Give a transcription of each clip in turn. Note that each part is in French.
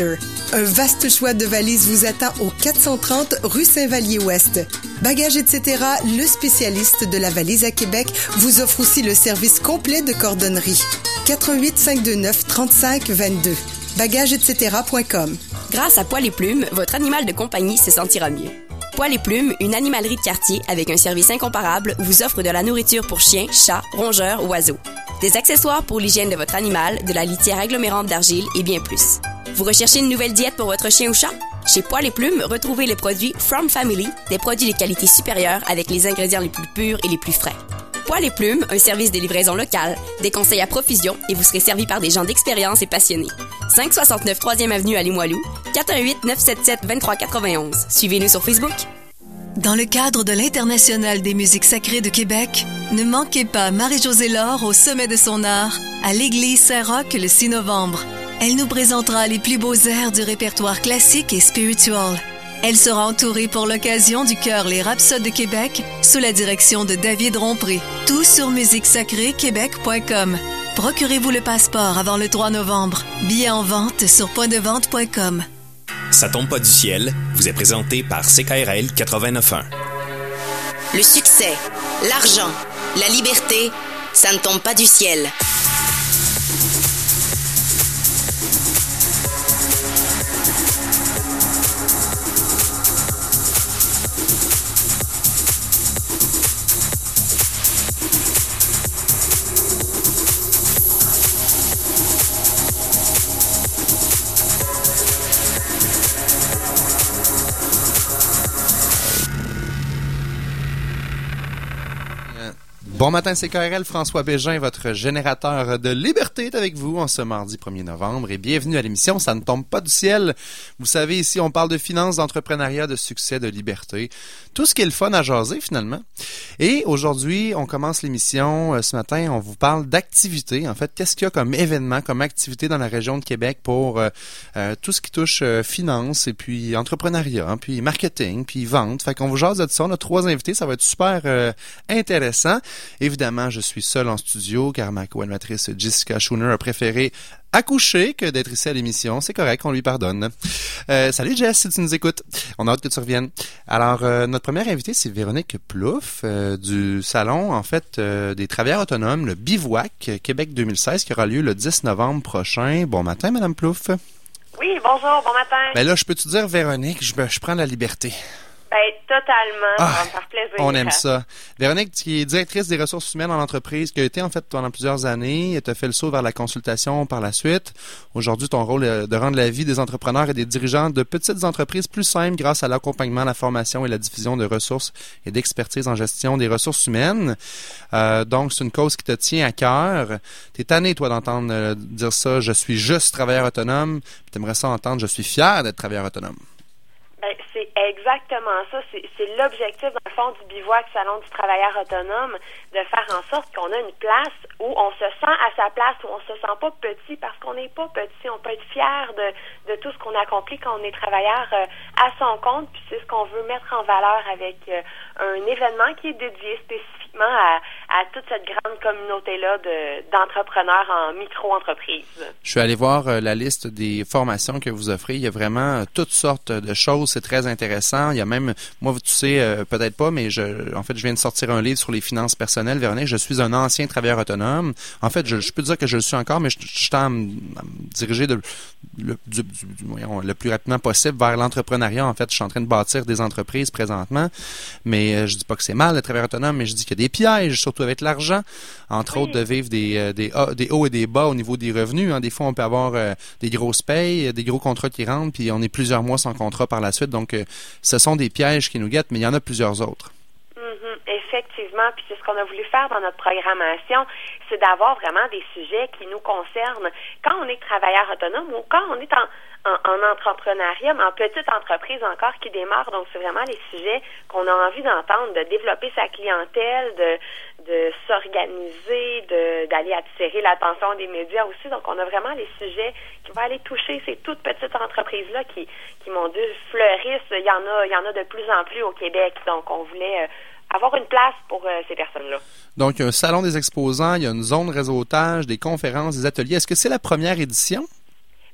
Un vaste choix de valises vous attend au 430 rue Saint-Vallier-Ouest. Bagages etc., le spécialiste de la valise à Québec, vous offre aussi le service complet de cordonnerie. 88 529 35 22. Bagages etc.com. Grâce à Poil et Plumes, votre animal de compagnie se sentira mieux. Poil et Plumes, une animalerie de quartier avec un service incomparable, vous offre de la nourriture pour chiens, chats, rongeurs, oiseaux. Des accessoires pour l'hygiène de votre animal, de la litière agglomérante d'argile et bien plus. Vous recherchez une nouvelle diète pour votre chien ou chat? Chez Poil et Plumes, retrouvez les produits From Family, des produits de qualité supérieure avec les ingrédients les plus purs et les plus frais. Poil et Plumes, un service de livraison locale, des conseils à profusion et vous serez servi par des gens d'expérience et passionnés. 569 3e Avenue à Limoilou, 418 977 2391. Suivez-nous sur Facebook. Dans le cadre de l'International des musiques sacrées de Québec, ne manquez pas Marie-Josée Laure au sommet de son art à l'église Saint-Roch le 6 novembre. Elle nous présentera les plus beaux airs du répertoire classique et spiritual. Elle sera entourée pour l'occasion du chœur Les Rhapsodes de Québec sous la direction de David Rompré. Tout sur musiquesacréquebec.com. Procurez-vous le passeport avant le 3 novembre. Billets en vente sur pointdevente.com. Ça tombe pas du ciel vous est présenté par CKRL 89.1. Le succès, l'argent, la liberté, ça ne tombe pas du ciel. Bon matin, c'est KRL. François Bégin, votre générateur de liberté est avec vous en ce mardi 1er novembre et bienvenue à l'émission Ça ne tombe pas du ciel. Vous savez, ici, on parle de finances, d'entrepreneuriat, de succès, de liberté. Tout ce qui est le fun à jaser, finalement. Et aujourd'hui, on commence l'émission. Euh, ce matin, on vous parle d'activités. En fait, qu'est-ce qu'il y a comme événement, comme activité dans la région de Québec pour euh, euh, tout ce qui touche finances et puis entrepreneuriat, puis marketing, puis vente. Fait qu'on vous jase de ça. On a trois invités. Ça va être super intéressant. Évidemment, je suis seul en studio car ma co-animatrice Jessica Schooner a préféré accoucher que d'être ici à l'émission. C'est correct, on lui pardonne. Euh, salut Jess, si tu nous écoutes. On a hâte que tu reviennes. Alors, euh, notre première invitée, c'est Véronique Plouffe euh, du salon, en fait, des travailleurs autonomes, le Bivouac Québec 2016, qui aura lieu le 10 novembre prochain. Bon matin, Madame Plouffe. Oui, bonjour, bon matin. Ben là, je peux te dire, Véronique, je, je prends la liberté. Ben, totalement. ça va me faire plaisir. On aime ça. Véronique, qui est directrice des ressources humaines en entreprise, qui a été en fait pendant plusieurs années, tu as fait le saut vers la consultation par la suite. Aujourd'hui, ton rôle est de rendre la vie des entrepreneurs et des dirigeants de petites entreprises plus simple grâce à l'accompagnement, la formation et la diffusion de ressources et d'expertise en gestion des ressources humaines. Euh, donc, c'est une cause qui te tient à cœur. Tu es tanné, toi, d'entendre euh, dire ça, je suis juste travailleur autonome. Tu aimerais ça entendre, je suis fier d'être travailleur autonome. Exactement ça. C'est l'objectif, dans le fond, du bivouac Salon du travailleur autonome, de faire en sorte qu'on a une place où on se sent à sa place, où on se sent pas petit, parce qu'on n'est pas petit. On peut être fier de, de tout ce qu'on accomplit quand on est travailleur euh, à son compte, puis c'est ce qu'on veut mettre en valeur avec euh, un événement qui est dédié spécifiquement à, à toute cette grande communauté-là d'entrepreneurs en micro-entreprise. Je suis allé voir euh, la liste des formations que vous offrez. Il y a vraiment toutes sortes de choses. C'est très intéressant. Il y a même, moi, tu sais, euh, peut-être pas, mais je, en fait, je viens de sortir un livre sur les finances personnelles. Véronique, je suis un ancien travailleur autonome. En fait, je, peux dire que je le suis encore, mais je, je tends à me, diriger de, le, du, le plus rapidement possible vers l'entrepreneuriat. En fait, je suis en train de bâtir des entreprises présentement, mais euh, je dis pas que c'est mal le travailleur autonome, mais je dis qu'il y a des pièges, surtout avec l'argent, entre autres de vivre des, euh, des, des, hauts et des bas au niveau des revenus. Hein. Des fois, on peut avoir euh, des grosses payes, des gros contrats qui rentrent, puis on est plusieurs mois sans contrat par la suite. Donc, ce sont des pièges qui nous guettent, mais il y en a plusieurs autres. Mm-hmm. Puis c'est ce qu'on a voulu faire dans notre programmation, c'est d'avoir vraiment des sujets qui nous concernent quand on est travailleur autonome ou quand on est en, en, entrepreneuriat, mais en petite entreprise encore qui démarre. Donc, c'est vraiment les sujets qu'on a envie d'entendre, de développer sa clientèle, de, s'organiser, d'aller attirer l'attention des médias aussi. Donc, on a vraiment les sujets qui vont aller toucher ces toutes petites entreprises-là qui, qui, mon Dieu, fleurissent. Il y en a, il y en a de plus en plus au Québec. Donc, on voulait euh, avoir une place pour euh, ces personnes-là. Donc, il y a un salon des exposants, il y a une zone réseautage, des conférences, des ateliers. Est-ce que c'est la première édition?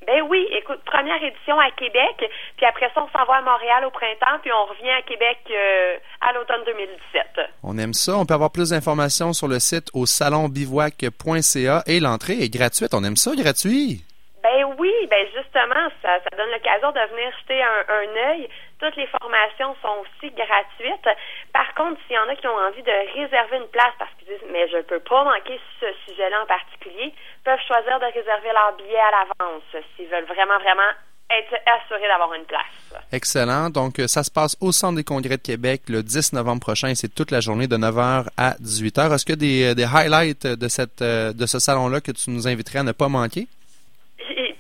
Ben oui, écoute, première édition à Québec, puis après ça, on s'en va à Montréal au printemps, puis on revient à Québec euh, à l'automne 2017. On aime ça. On peut avoir plus d'informations sur le site au salonbivouac.ca et l'entrée est gratuite. On aime ça, gratuit. Ben oui, ben justement, ça, donne l'occasion de venir jeter un, œil. Toutes les formations sont aussi gratuites. Par contre, s'il y en a qui ont envie de réserver une place parce qu'ils disent mais je peux pas manquer ce sujet-là en particulier, peuvent choisir de réserver leur billet à l'avance s'ils veulent vraiment vraiment être assurés d'avoir une place. Excellent. Donc, ça se passe au Centre des congrès de Québec le 10 novembre prochain c'est toute la journée de 9h à 18h. Est-ce qu'il y a des, des highlights de, cette, euh, de ce salon-là que tu nous inviterais à ne pas manquer?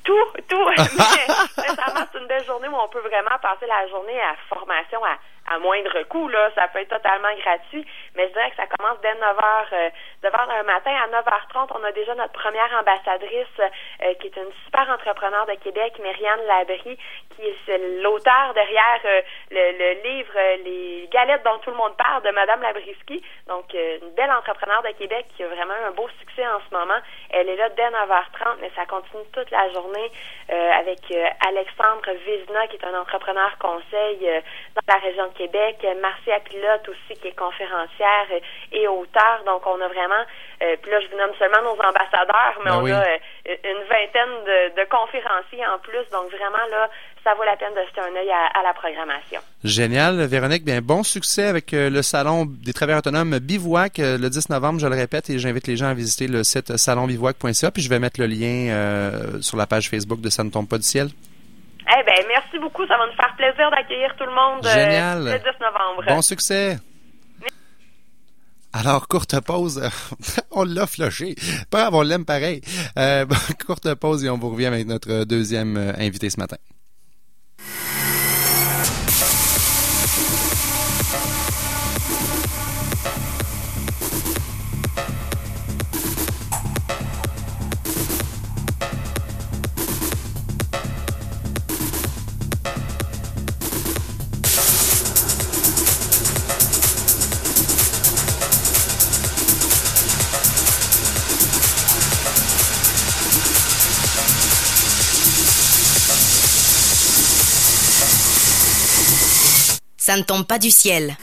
Tout, tout. Mais, sincèrement, c'est une belle journée où on peut vraiment passer la journée à formation à, à moindre coût, là. Ça peut être totalement gratuit. Mais je dirais que ça commence dès 9 h euh, de un matin à 9h30. On a déjà notre première ambassadrice, euh, qui est une super entrepreneur de Québec, Myriane Labrie, qui est l'auteur derrière euh, le, le, livre euh, Les galettes dont tout le monde parle de Madame Labriski. Donc, une belle entrepreneur de Québec qui a vraiment un beau succès en ce moment. Elle est là dès 9h30, mais ça continue toute la journée avec Alexandre Vizna, qui est un entrepreneur conseil dans la région de Québec, Marcia Pilote aussi, qui est conférencière et auteur. Donc, on a vraiment, puis là, je vous nomme seulement nos ambassadeurs, mais Ben on oui. a une vingtaine de, de conférenciers en plus. Donc, vraiment, là, ça vaut la peine de jeter un œil à, à la programmation. Génial, Véronique. Bien, bon succès avec euh, le salon des travailleurs autonomes Bivouac euh, le 10 novembre, je le répète, et j'invite les gens à visiter le site salonbivouac.ca. Puis je vais mettre le lien euh, sur la page Facebook de Ça ne tombe pas du ciel. Eh bien, merci beaucoup. Ça va nous faire plaisir d'accueillir tout le monde euh, le 10 novembre. Bon succès. Alors, courte pause. on l'a floché. Pas grave, on l'aime pareil. Euh, courte pause et on vous revient avec notre deuxième euh, invité ce matin. Ne tombe pas du ciel.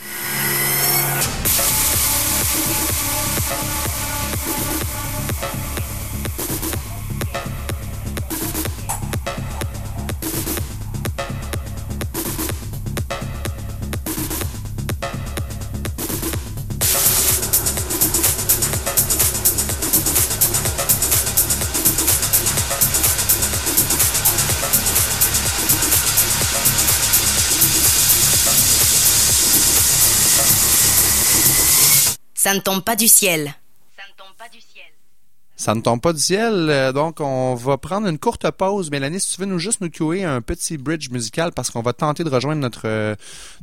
Ça ne tombe pas du ciel. Ça ne tombe pas du ciel. Ça ne tombe pas du ciel, donc on va prendre une courte pause. Mélanie, si tu veux nous juste nous cuer un petit bridge musical parce qu'on va tenter de rejoindre notre euh,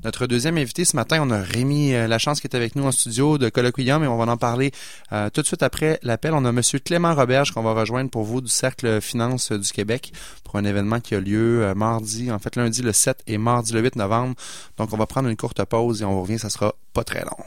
notre deuxième invité ce matin. On a Rémi euh, Lachance qui est avec nous en studio de Colloquium et on va en parler euh, tout de suite après l'appel. On a Monsieur Clément Roberge qu'on va rejoindre pour vous du Cercle Finance du Québec pour un événement qui a lieu mardi, en fait lundi le 7 et mardi le 8 novembre. Donc on va prendre une courte pause et on revient, ça sera pas très long.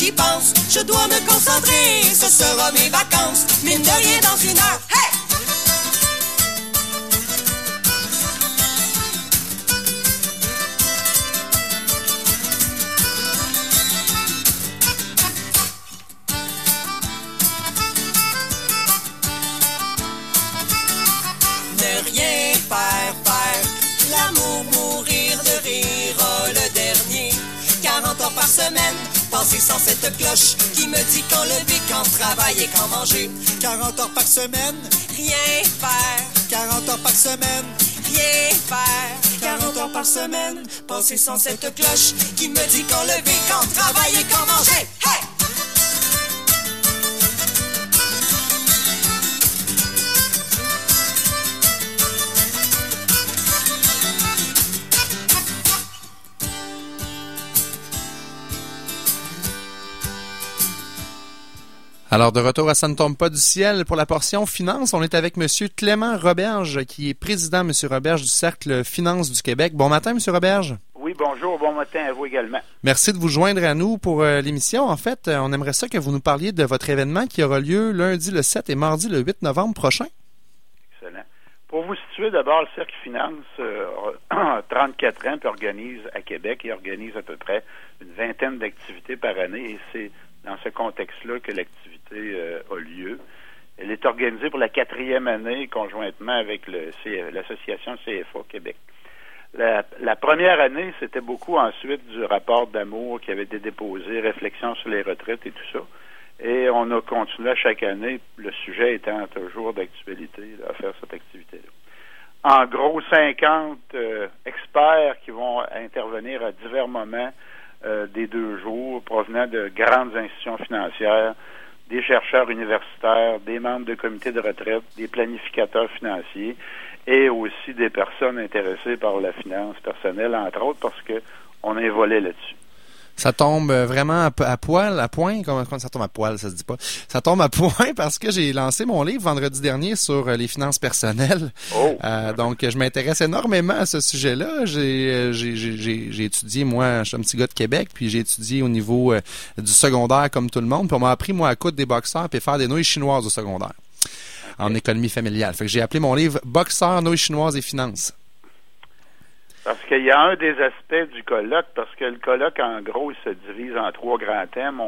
J'y pense. Je dois me concentrer. Ce sera mes vacances. Mine de rien, dans une heure. Ne rien faire, faire l'amour, mourir de rire, oh, le dernier. 40 heures par semaine, passer sans cette cloche qui me dit quand lever, quand travailler, quand manger. 40 heures par semaine, rien faire. 40 heures par semaine, rien faire. 40 heures par semaine, passer sans cette cloche qui me dit quand lever, quand travailler, quand manger. Hey! Alors, de retour à Ça ne tombe pas du ciel pour la portion finance, on est avec Monsieur Clément Roberge, qui est président, Monsieur Roberge, du Cercle Finance du Québec. Bon matin, Monsieur Roberge. Oui, bonjour, bon matin à vous également. Merci de vous joindre à nous pour euh, l'émission. En fait, euh, on aimerait ça que vous nous parliez de votre événement qui aura lieu lundi le 7 et mardi le 8 novembre prochain. Excellent. Pour vous situer, d'abord, le Cercle Finance euh, a 34 ans, puis organise à Québec et organise à peu près une vingtaine d'activités par année, et c'est dans ce contexte-là que l'activité euh, a lieu. Elle est organisée pour la quatrième année conjointement avec l'association CFA Québec. La, première année, c'était beaucoup ensuite du rapport d'amour qui avait été déposé, réflexion sur les retraites et tout ça. Et on a continué à chaque année, le sujet étant toujours d'actualité, à faire cette activité-là. En gros, 50 euh, experts qui vont intervenir à divers moments euh, des deux jours, provenant de grandes institutions financières, des chercheurs universitaires, des membres de comités de retraite, des planificateurs financiers et aussi des personnes intéressées par la finance personnelle, entre autres, parce que on a un volet là-dessus. Ça tombe vraiment à, poil, à point. Comment, ça tombe à poil, ça se dit pas. Ça tombe à point parce que j'ai lancé mon livre vendredi dernier sur euh, les finances personnelles. Oh. Euh, donc, je m'intéresse énormément à ce sujet-là. J'ai, euh, j'ai, j'ai, j'ai étudié, moi, je suis un petit gars de Québec, puis j'ai étudié au niveau du secondaire comme tout le monde. Puis on m'a appris, moi, à coudre des boxeurs puis faire des nouilles chinoises au secondaire. En économie familiale. Fait que j'ai appelé mon livre Boxeurs, nouilles chinoises et finances. Parce qu'il y a un des aspects du colloque, parce que le colloque, en gros, il se divise en trois grands thèmes.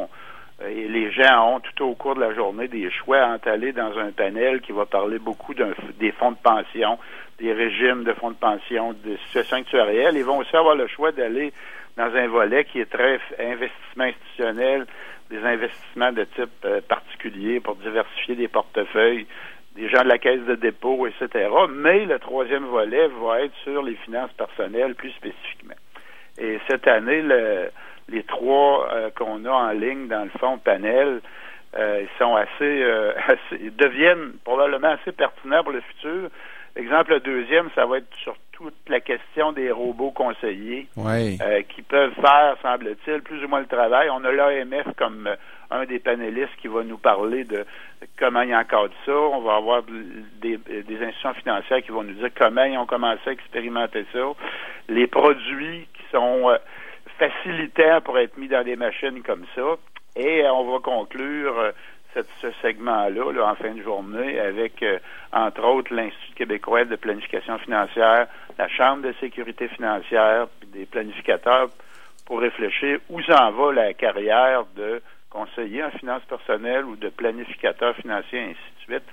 et les gens ont tout au cours de la journée des choix à entaller dans un panel qui va parler beaucoup des fonds de pension, des régimes de fonds de pension, des situations actuarielles. Ils vont aussi avoir le choix d'aller dans un volet qui est très investissement institutionnel, des investissements de type euh, particulier pour diversifier des portefeuilles, des gens de la caisse de dépôt, etc. Mais le troisième volet va être sur les finances personnelles plus spécifiquement. Et cette année, les trois euh, qu'on a en ligne dans le fond panel, euh, ils sont euh, assez, deviennent probablement assez pertinents pour le futur. Exemple, le deuxième, ça va être sur toute la question des robots conseillers qui peuvent faire, semble-t-il, plus ou moins le travail. On a l'AMF comme un des panélistes qui va nous parler de comment ils encadrent ça. On va avoir des, institutions financières qui vont nous dire comment ils ont commencé à expérimenter ça. Les produits qui sont euh, facilitants pour être mis dans des machines comme ça. Et on va conclure euh, ce segment-là en fin de journée avec, euh, entre autres, l'Institut québécois de planification financière, la Chambre de sécurité financière, des planificateurs pour réfléchir où s'en va la carrière de conseiller en finances personnelles ou de planificateur financier, ainsi de suite.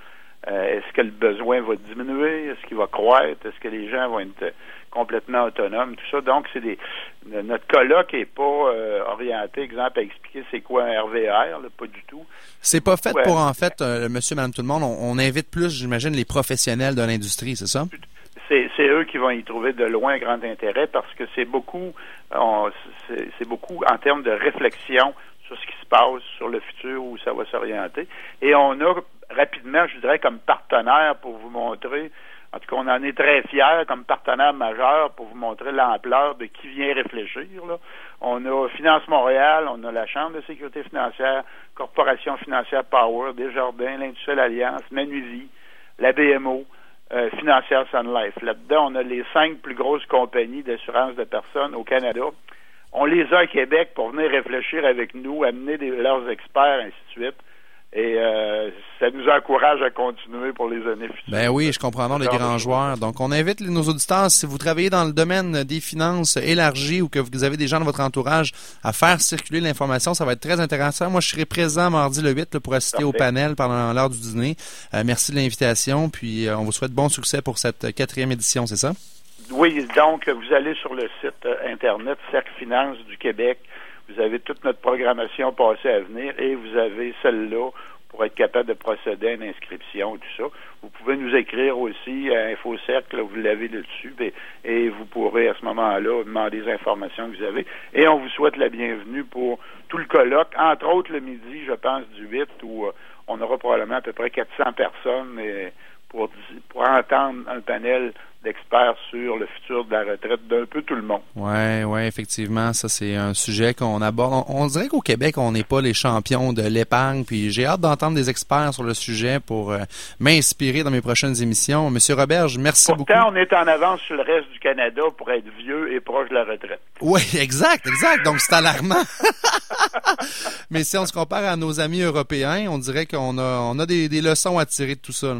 Euh, est-ce que le besoin va diminuer? Est-ce qu'il va croître? Est-ce que les gens vont être complètement autonomes? Tout ça. Donc, c'est des. Notre colloque n'est pas euh, orienté, exemple, à expliquer c'est quoi un RVR, pas du tout. C'est pas fait pour, en fait, euh, monsieur, madame, tout le monde. On, invite plus, j'imagine, les professionnels de l'industrie, c'est ça? C'est eux qui vont y trouver de loin grand intérêt parce que c'est beaucoup, c'est beaucoup en termes de réflexion sur ce qui se passe, sur le futur, où ça va s'orienter. Et on a rapidement, je dirais, comme partenaire pour vous montrer, en tout cas, on en est très fiers comme partenaire majeur pour vous montrer l'ampleur de qui vient réfléchir. On a Finance Montréal, on a la Chambre de sécurité financière, Corporation financière Power, Desjardins, l'Industrielle Alliance, Manuvi, la BMO, euh, Financière Sun Life. Là-dedans, on a les cinq plus grosses compagnies d'assurance de personnes au Canada on les a à Québec pour venir réfléchir avec nous, amener leurs experts, ainsi de suite. Et euh, ça nous encourage à continuer pour les années futures. Ben oui, je comprends non, les grands joueurs. Donc, on invite nos auditeurs, si vous travaillez dans le domaine des finances élargies ou que vous avez des gens de votre entourage, à faire circuler l'information. Ça va être très intéressant. Moi, je serai présent mardi le 8 pour assister au panel pendant l'heure du dîner. Euh, merci de l'invitation. Puis, euh, on vous souhaite bon succès pour cette quatrième édition, c'est ça? Oui, donc vous allez sur le site euh, Internet Cercle Finance du Québec. Vous avez toute notre programmation passée à venir et vous avez celle-là pour être capable de procéder à une inscription et tout ça. Vous pouvez nous écrire aussi à InfoCercle, vous l'avez là-dessus, et, et, vous pourrez à ce moment-là demander les informations que vous avez. Et on vous souhaite la bienvenue pour tout le colloque, entre autres le midi, je pense, du 8, où euh, on aura probablement à peu près 400 personnes pour, pour entendre un panel d'experts sur le futur de la retraite d'un peu tout le monde. Oui, oui, effectivement, ça c'est un sujet qu'on aborde. On, dirait qu'au Québec, on n'est pas les champions de l'épargne, puis j'ai hâte d'entendre des experts sur le sujet pour euh, m'inspirer dans mes prochaines émissions. Monsieur Roberge, merci Pourtant, beaucoup. on est en avance sur le reste du Canada pour être vieux et proche de la retraite. Oui, exact, exact. Donc c'est alarmant. Mais si on se compare à nos amis européens, on dirait qu'on a, on a des, des leçons à tirer de tout ça.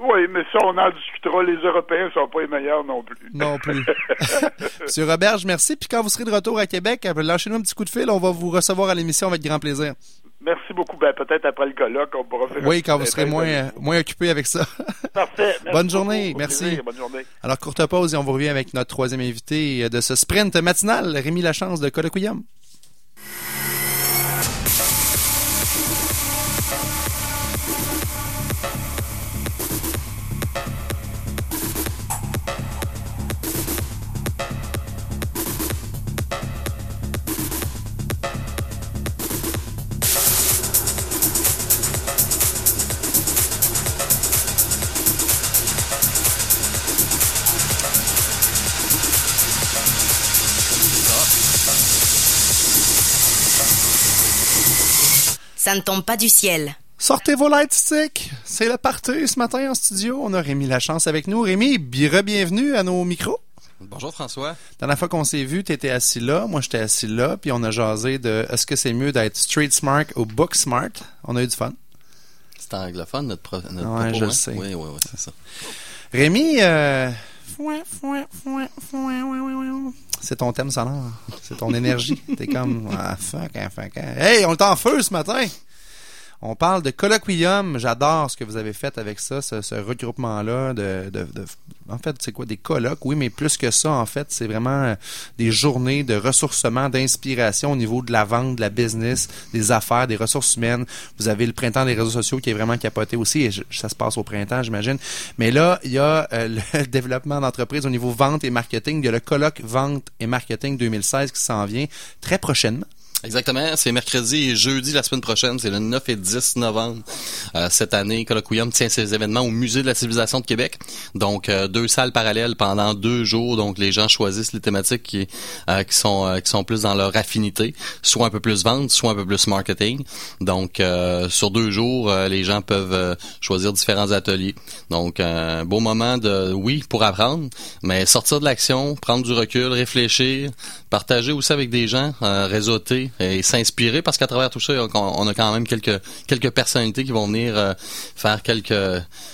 Oui, mais ça, on en discutera. Les Européens ne sont pas les meilleurs non plus. Non plus. Monsieur Roberge, merci. Puis quand vous serez de retour à Québec, euh, lâchez-nous un petit coup de fil. On va vous recevoir à l'émission avec grand plaisir. Merci beaucoup. Ben, peut-être après le colloque, on pourra faire Oui, quand vous serez moins, euh, moins occupé avec ça. Parfait. bonne journée. Merci. bonne journée. Alors, courte pause et on vous revient avec notre troisième invité de ce sprint matinal, Rémi Lachance de Colloquium. Ça ne tombe pas du ciel. Sortez vos lightsticks. C'est le party ce matin en studio. On a Rémi Lachance avec nous. Rémi, bienvenue à nos micros. Bonjour François. La dernière fois qu'on s'est vu, tu étais assis là, moi j'étais assis là, puis on a jasé de est-ce que c'est mieux d'être street smart ou book smart? On a eu du fun. C'est anglophone notre, pro, notre ouais, propos, je hein? le sais. Oui, oui, oui, c'est ça. Rémi, euh... c'est ton thème sonore, c'est ton énergie. T'es comme ah fuck, ah, fuck, ah. Hey, on est en feu ce matin. On parle de colloquium. J'adore ce que vous avez fait avec ça, ce, ce regroupement-là. De, de, en fait, c'est quoi des colloques? Oui, mais plus que ça, en fait, c'est vraiment des journées de ressourcement, d'inspiration au niveau de la vente, de la business, des affaires, des ressources humaines. Vous avez le printemps des réseaux sociaux qui est vraiment capoté aussi. Et ça se passe au printemps, j'imagine. Mais là, il y a euh, le développement d'entreprise au niveau vente et marketing. Il y a le colloque vente et marketing 2016 qui s'en vient très prochainement. Exactement, c'est mercredi et jeudi la semaine prochaine, c'est le 9 et 10 novembre. Euh, cette année, Colloquium tient ses événements au Musée de la civilisation de Québec. Donc, euh, deux salles parallèles pendant deux jours. Donc, les gens choisissent les thématiques qui, euh, qui sont qui sont plus dans leur affinité, soit un peu plus vente, soit un peu plus marketing. Donc, sur deux jours, les gens peuvent choisir différents ateliers. Donc, un beau moment de, oui, pour apprendre, mais sortir de l'action, prendre du recul, réfléchir, partager aussi avec des gens, réseauter et s'inspirer parce qu'à travers tout ça, on a quand même quelques quelques personnalités qui vont venir euh, faire quelques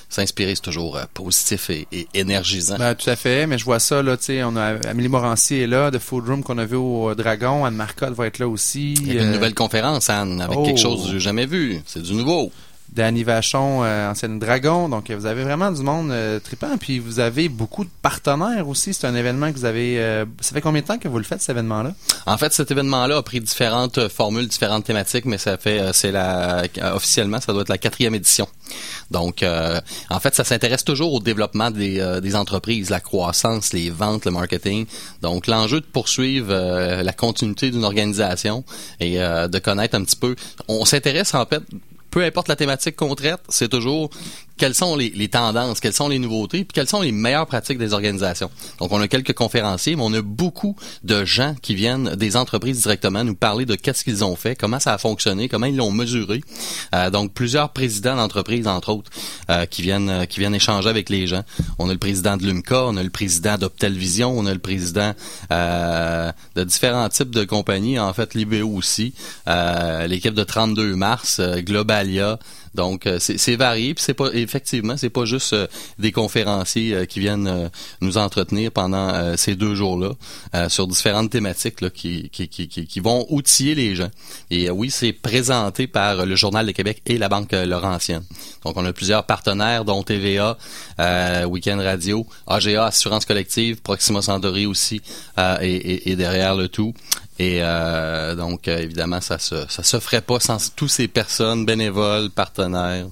s'inspirer, c'est toujours euh, positif et, et, énergisant. Ben, tout à fait, mais je vois ça là, tu sais, on a Amélie Morancy est là, de Food Room qu'on a vu au Dragon, Anne Marcotte va être là aussi. Il y a une nouvelle conférence, Anne, avec oh. quelque chose que j'ai jamais vu, c'est du nouveau. Danny Vachon, euh, ancienne Dragon. Donc, vous avez vraiment du monde euh, tripant. Puis, vous avez beaucoup de partenaires aussi. C'est un événement que vous avez... Euh, ça fait combien de temps que vous le faites, cet événement-là? En fait, cet événement-là a pris différentes formules, différentes thématiques, mais ça fait... c'est la... Officiellement, ça doit être la quatrième édition. Donc, en fait, ça s'intéresse toujours au développement des, des entreprises, la croissance, les ventes, le marketing. Donc, l'enjeu de poursuivre la continuité d'une organisation et de connaître un petit peu... On s'intéresse, en fait, peu importe la thématique qu'on traite, c'est toujours quelles sont les, les, tendances, quelles sont les nouveautés, puis quelles sont les meilleures pratiques des organisations. Donc, on a quelques conférenciers, mais on a beaucoup de gens qui viennent des entreprises directement nous parler de qu'est-ce qu'ils ont fait, comment ça a fonctionné, comment ils l'ont mesuré. Euh, donc, plusieurs présidents d'entreprises, entre autres, euh, qui viennent euh, qui viennent échanger avec les gens. On a le président de l'UMCA, on a le président d'Optelvision, on a le président euh, de différents types de compagnies, en fait, l'IBO aussi, euh, l'équipe de 32 mars, Globalia, donc euh, c'est varié, puis c'est pas effectivement c'est pas juste euh, des conférenciers euh, qui viennent nous entretenir pendant ces deux jours-là sur différentes thématiques là, qui, qui, qui, qui, vont outiller les gens. Et oui, c'est présenté par le Journal de Québec et la Banque Laurentienne. Donc on a plusieurs partenaires, dont TVA, Weekend Radio, AGA Assurance Collective, Proxima Centauri aussi, et, et, et, derrière le tout. Et euh, donc, euh, évidemment, ça se, ça se ferait pas sans tous ces personnes, bénévoles, partenaires.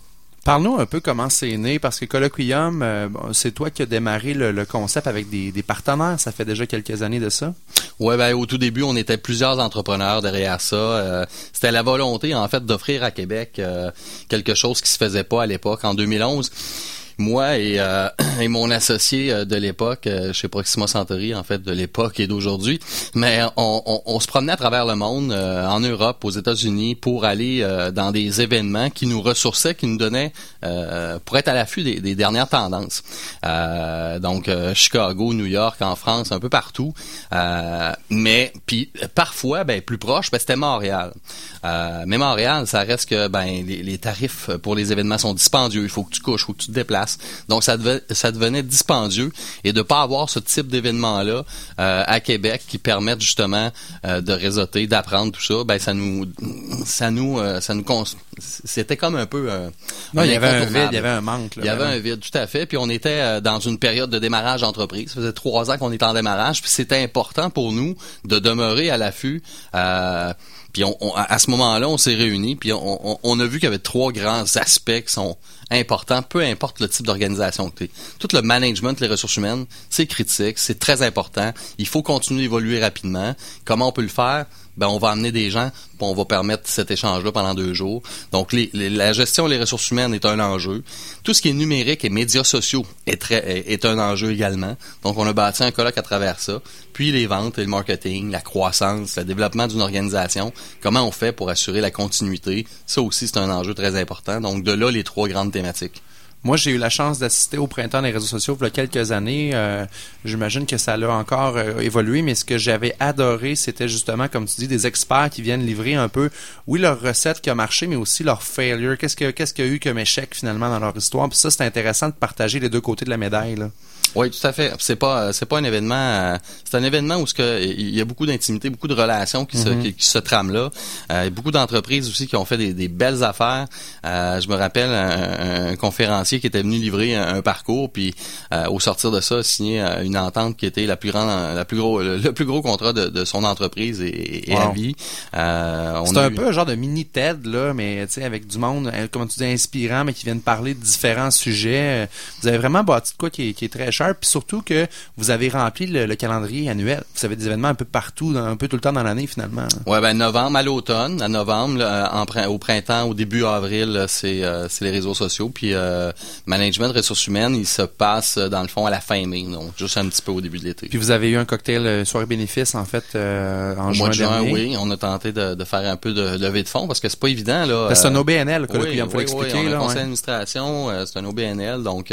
Parle-nous un peu comment c'est né, parce que Colloquium, euh, c'est toi qui as démarré le, le concept avec des, des partenaires. Ça fait déjà quelques années de ça. Ouais, ben au tout début, on était plusieurs entrepreneurs derrière ça. Euh, C'était la volonté, en fait, d'offrir à Québec euh, quelque chose qui se faisait pas à l'époque. En 2011, moi et, euh, et mon associé euh, de l'époque, chez Proxima Santori, en fait, de l'époque et d'aujourd'hui, mais on, se promenait à travers le monde, euh, en Europe, aux États-Unis, pour aller dans des événements qui nous ressourçaient, qui nous donnaient, pour être à l'affût des, dernières tendances. Donc, Chicago, New York, en France, un peu partout. Mais, puis, parfois, ben, plus proche, ben, c'était Montréal. Mais Montréal, ça reste que ben les, les tarifs pour les événements sont dispendieux. Il faut que tu couches, il faut que tu te déplaces. Donc ça, devait- ça devenait dispendieux et de pas avoir ce type d'événement-là euh, à Québec qui permettent justement euh, de réseauter, d'apprendre tout ça, ben ça nous, ça nous, euh, ça nous, c'était comme un peu. Non, un il y avait un vide, il y avait un manque. là, Il y avait un vide, tout à fait. Puis on était dans une période de démarrage d'entreprise. Ça faisait trois ans qu'on était en démarrage. Puis c'était important pour nous de demeurer à l'affût. Puis on, on- à ce moment-là, on s'est réunis. Puis on, on- on a vu qu'il y avait trois grands aspects qui sont importants, peu importe le type d'organisation que tu Tout le management, les ressources humaines, c'est critique, c'est très important. Il faut continuer d'évoluer rapidement. Comment on peut le faire? Ben, on va amener des gens, puis on va permettre cet échange-là pendant deux jours. Donc, la gestion des ressources humaines est un enjeu. Tout ce qui est numérique et médias sociaux est, très, est un enjeu également. Donc, on a bâti un colloque à travers ça. Puis, les ventes et le marketing, la croissance, le développement d'une organisation. Comment on fait pour assurer la continuité? Ça aussi, c'est un enjeu très important. Donc, de là, les trois grandes thématiques. Moi, j'ai eu la chance d'assister au printemps des réseaux sociaux il y a quelques années. Euh, J'imagine que ça l'a encore euh, évolué, mais ce que j'avais adoré, c'était justement, comme tu dis, des experts qui viennent livrer un peu, oui, leur recette qui a marché, mais aussi leur failure. Qu'est-ce que qu'est-ce qu'il y a eu comme échec finalement dans leur histoire? Puis ça, c'est intéressant de partager les deux côtés de la médaille. Là. Oui, tout à fait. C'est pas euh, c'est pas un événement euh, c'est un événement où ce que il y a beaucoup d'intimité, beaucoup de relations qui se Mhm. qui, qui se trament là. Euh, beaucoup d'entreprises aussi qui ont fait des, des belles affaires. Euh, je me rappelle un, un conférencier qui était venu livrer un, un parcours puis au sortir de ça euh, une entente qui était la plus grande la plus gros le, le plus gros contrat de, de son entreprise et, et à Wow. vie. C'est un eu- peu un genre de mini TED, là, mais tu sais, avec du monde, comme tu dis, inspirant, mais qui viennent parler de différents sujets. Vous avez vraiment bâti de quoi qui est, qui est très cher, puis surtout que vous avez rempli le, le calendrier annuel. Vous avez des événements un peu partout, dans- un peu tout le temps dans l'année, finalement. Ouais, ben novembre à l'automne, à novembre, là, en prin- au printemps, au début avril, c'est euh, c'est les réseaux sociaux. Puis euh, management ressources humaines, il se passe euh, dans le fond à la fin mai, donc juste un petit peu au début de l'été. Puis vous avez eu un cocktail euh, soirée bénéfice, en fait, euh, en Au juin mois de juin, dernier. oui, on a tenté de, de faire un peu de levée de fonds parce que c'est pas évident là. C'est un OBNL, que oui, il faut oui, expliquer. oui, là, conseil d'administration, c'est un OBNL, donc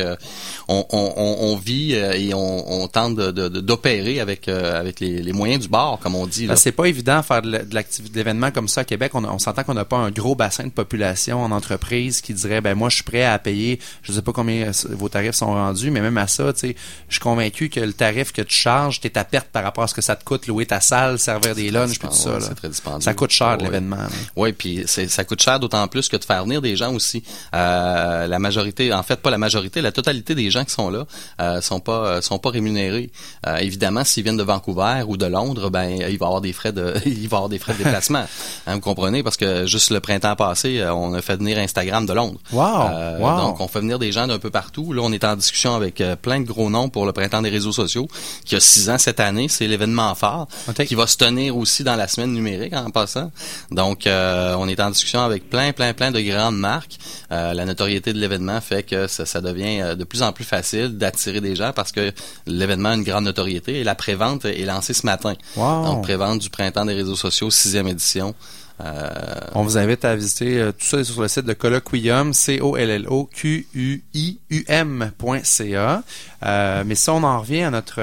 on, on, on, on vit euh, et on, on tente d'opérer avec euh, avec les, les moyens du bord, comme on dit. Ben, c'est pas évident de faire de d'événements comme ça à Québec. On, s'entend qu'on n'a pas un gros bassin de population en entreprise qui dirait ben moi je suis prêt à payer, je sais pas combien vos tarifs sont rendus, mais même à ça, tu sais, je suis convaincu que le tarif que tu charges, t'es à perte par rapport à ce que ça te coûte louer ta salle, servir des lunchs puis tout ça. Ouais, là. C'est très dispendieux. Ça coûte cher Ouais. l'événement. Oui, puis ça coûte cher d'autant plus que de faire venir des gens aussi. Euh, la majorité, en fait, pas la majorité, la totalité des gens qui sont là euh, sont pas euh, sont pas rémunérés. Euh, évidemment, s'ils viennent de Vancouver ou de Londres, ben il va y avoir des frais de il va avoir des frais de déplacement. Hein, vous comprenez? Parce que juste le printemps passé, euh, on a fait venir Instagram de Londres. Wow, wow. Donc on fait venir des gens d'un peu partout. Là, on est en discussion avec plein de gros noms pour le printemps des réseaux sociaux qui a six ans cette année. C'est l'événement phare qui va se tenir aussi dans la semaine numérique en passant. Donc, on est en discussion avec plein, plein, plein de grandes marques. La notoriété de l'événement fait que ça, ça devient de plus en plus facile d'attirer des gens parce que l'événement a une grande notoriété et la prévente est lancée ce matin. Wow. Donc, prévente du printemps des réseaux sociaux, sixième édition. Euh, On vous invite à visiter euh, tout ça sur le site de Colloquium, C-O-L-L-O-Q-U-I-U-M.ca. Euh, mais si on en revient à notre,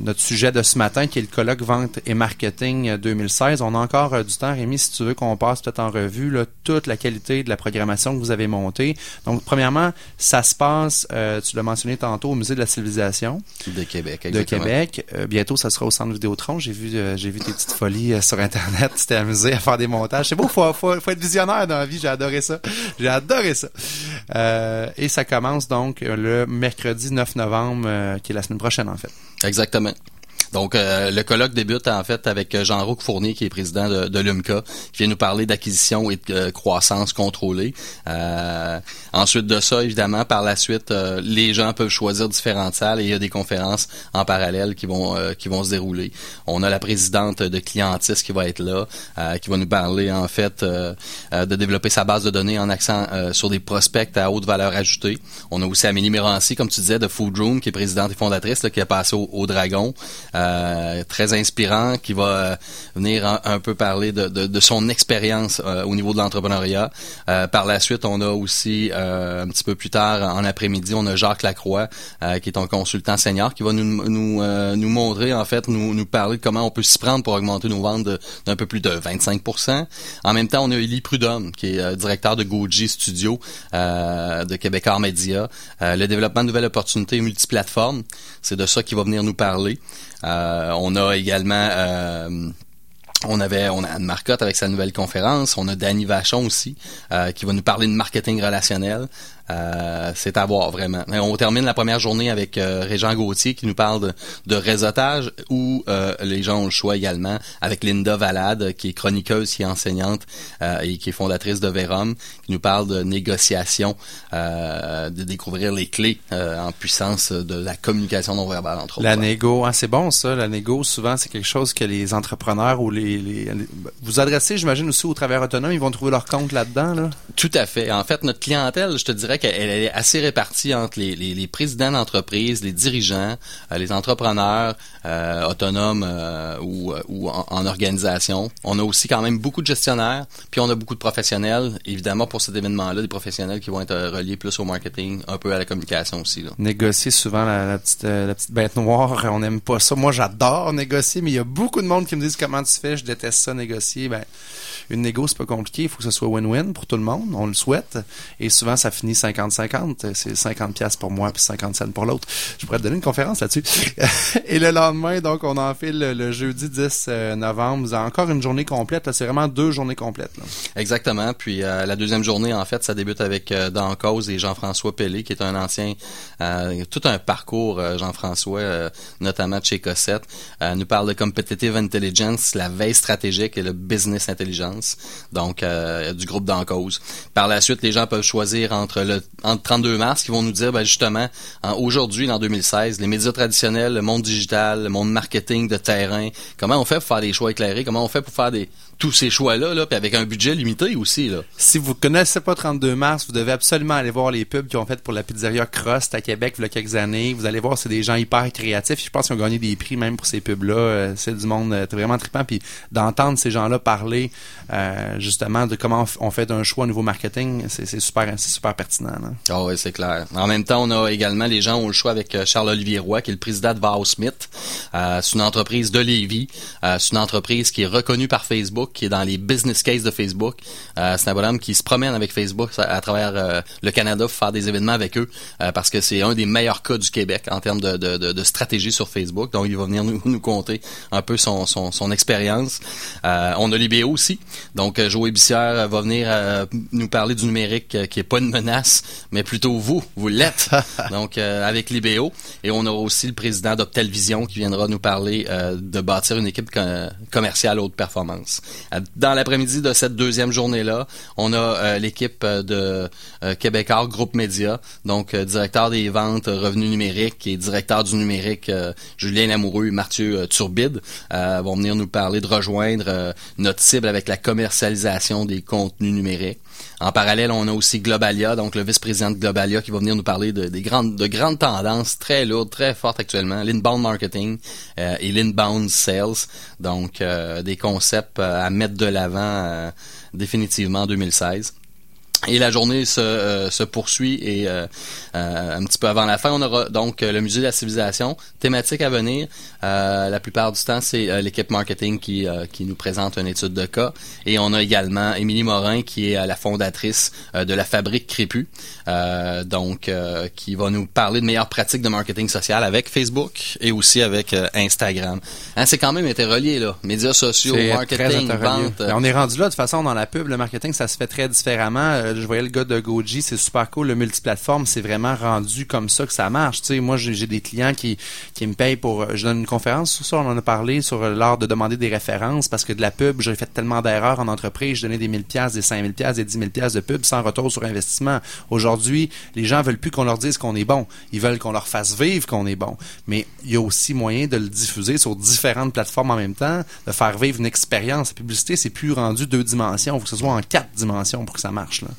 notre sujet de ce matin, qui est le colloque Vente et Marketing euh, 2016, on a encore du temps, Rémi, si tu veux qu'on passe peut-être en revue là, toute la qualité de la programmation que vous avez montée. Donc, premièrement, ça se passe, euh, tu l'as mentionné tantôt, au Musée de la Civilisation de Québec, de. Québec. Euh, bientôt, ça sera au Centre Vidéotron. J'ai vu, euh, j'ai vu tes petites folies sur Internet. Tu t'es amusé à faire des montages. C'est beau, faut, faut, faut être visionnaire dans la vie. J'ai adoré ça. J'ai adoré ça. Euh, et ça commence donc le mercredi 9 novembre, euh, qui est la semaine prochaine, en fait. Exactement. Donc, euh, le colloque débute en fait avec Jean-Roch Fournier, qui est président de, de l'UMCA, qui vient nous parler d'acquisition et de croissance contrôlée. ensuite de ça, évidemment, par la suite, les gens peuvent choisir différentes salles et il y a des conférences en parallèle qui vont qui vont se dérouler. On a la présidente de Clientis qui va être là, qui va nous parler en fait de développer sa base de données en accent sur des prospects à haute valeur ajoutée. On a aussi Amélie Mérancy, comme tu disais, de Food Room, qui est présidente et fondatrice, là, qui a passé au, Dragon. Euh, très inspirant, qui va euh, venir un, peu parler de, de, de son expérience euh, au niveau de l'entrepreneuriat. par la suite, on a aussi, un petit peu plus tard, en après-midi, on a Jacques Lacroix, qui est un consultant senior, qui va nous, nous, nous montrer, en fait, nous, nous parler de comment on peut s'y prendre pour augmenter nos ventes d'un peu plus de 25% En même temps, on a Élie Prudhomme, qui est directeur de Goji Studio de Québécois Média. le développement de nouvelles opportunités multiplateformes, c'est de ça qu'il va venir nous parler. Euh, on a également euh, on avait on a Anne Marcotte avec sa nouvelle conférence, on a Danny Vachon aussi euh, qui va nous parler de marketing relationnel. Euh, c'est à voir vraiment. on termine la première journée avec euh, Régent Gauthier qui nous parle de, réseautage où euh, les gens ont le choix également avec Linda Valade qui est chroniqueuse, qui est enseignante et qui est fondatrice de Verum, qui nous parle de négociation, de découvrir les clés en puissance de la communication non verbale entre autres. La négo, hein, c'est bon ça. La négo, souvent c'est quelque chose que les entrepreneurs ou les, les vous adressez, j'imagine aussi au travers autonome, ils vont trouver leur compte là-dedans. Là. Tout à fait. En fait, notre clientèle, je te dirais qu'elle est assez répartie entre les, présidents d'entreprise, les dirigeants, euh, les entrepreneurs euh, autonomes euh, ou, en, organisation. On a aussi quand même beaucoup de gestionnaires, puis on a beaucoup de professionnels. Évidemment, pour cet événement-là, des professionnels qui vont être reliés plus au marketing, un peu à la communication aussi. Négocier souvent la, petite, la petite bête noire, on n'aime pas ça. Moi, j'adore négocier, mais il y a beaucoup de monde qui me disent comment tu fais, je déteste ça, négocier. Ben, une négo, c'est pas compliqué. Il faut que ce soit win-win pour tout le monde. On le souhaite. Et souvent, ça finit 50-50. C'est 50 pièces pour moi puis 50 cents pour l'autre. Je pourrais te donner une conférence là-dessus. et le lendemain, donc, on enfile le, jeudi 10 euh, novembre. Vous avez encore une journée complète. C'est vraiment deux journées complètes. Exactement. Puis euh, la deuxième journée, en fait, ça débute avec euh, Dan Cause et Jean-François Pellet, qui est un ancien, euh, tout un parcours, Jean-François, notamment de chez Cossette, nous parle de competitive intelligence, la veille stratégique et le business intelligence. Donc, du groupe Dan Cause. Par la suite, les gens peuvent choisir entre le entre 32 mars qui vont nous dire ben, justement aujourd'hui en 2016 les médias traditionnels, le monde digital, le monde marketing de terrain, comment on fait pour faire des choix éclairés, comment on fait pour faire des tous ces choix-là, là, puis avec un budget limité aussi. Là. Si vous connaissez pas 32 mars, vous devez absolument aller voir les pubs qu'ils ont fait pour la pizzeria Crust à Québec il y a quelques années. Vous allez voir, c'est des gens hyper créatifs. Je pense qu'ils ont gagné des prix même pour ces pubs-là. Euh, c'est du monde euh, vraiment trippant. Puis d'entendre ces gens-là parler euh, justement de comment on fait un choix au niveau marketing, c'est super, super pertinent. Ah oui, c'est clair. En même temps, on a également les gens ont le choix avec Charles-Olivier Roy, qui est le président de Vow Smith. c'est une entreprise de Lévis. c'est une entreprise qui est reconnue par Facebook qui est dans les business cases de Facebook. Euh, c'est un bonhomme qui se promène avec Facebook à, travers euh, le Canada pour faire des événements avec eux euh, parce que c'est un des meilleurs cas du Québec en termes de, de, de, stratégie sur Facebook. Donc, il va venir nous, nous conter un peu son, son, son expérience. on a Libéo aussi. Donc, Joe Bissière va venir nous parler du numérique qui est pas une menace, mais plutôt vous, vous l'êtes. Donc, avec Libéo. Et on aura aussi le président d'Optelvision qui viendra nous parler de bâtir une équipe commerciale haute performance. Dans l'après-midi de cette deuxième journée-là, on a euh, l'équipe euh, de euh, Québécois Groupe Média, donc directeur des ventes revenus numériques et directeur du numérique Julien Lamoureux et Mathieu Turbide vont venir nous parler de rejoindre notre cible avec la commercialisation des contenus numériques. En parallèle, on a aussi Globalia, donc le vice-président de Globalia qui va venir nous parler de, des grandes, de grandes tendances très lourdes, très fortes actuellement, l'inbound marketing et l'inbound sales, donc des concepts à mettre de l'avant euh, définitivement en 2016. Et la journée se, euh, se poursuit et euh, euh, un petit peu avant la fin, on aura donc le musée de la civilisation, thématique à venir. la plupart du temps, c'est l'équipe marketing qui, qui nous présente une étude de cas. Et on a également Émilie Morin qui est la fondatrice de la Fabrique Crépue, donc qui va nous parler de meilleures pratiques de marketing social avec Facebook et aussi avec Instagram. Hein, c'est quand même été relié là, médias sociaux, marketing, vente. on est rendu là de toute façon dans la pub, le marketing ça se fait très différemment euh, je voyais le gars de Goji, c'est super cool, le multiplateforme, c'est vraiment rendu comme ça que ça marche. Tu moi, j'ai des clients qui, qui me payent pour... Je donne une conférence sur ça, on en a parlé, sur l'art de demander des références, parce que de la pub, j'ai fait tellement d'erreurs en entreprise, je donnais des 1000 pièces, des 5000 pièces, des 10 000 pièces de pub sans retour sur investissement. Aujourd'hui, les gens veulent plus qu'on leur dise qu'on est bon. Ils veulent qu'on leur fasse vivre qu'on est bon. Mais il y a aussi moyen de le diffuser sur différentes plateformes en même temps, de faire vivre une expérience. La publicité, c'est plus rendu deux dimensions. Il faut que ce soit en quatre dimensions pour que ça marche. Là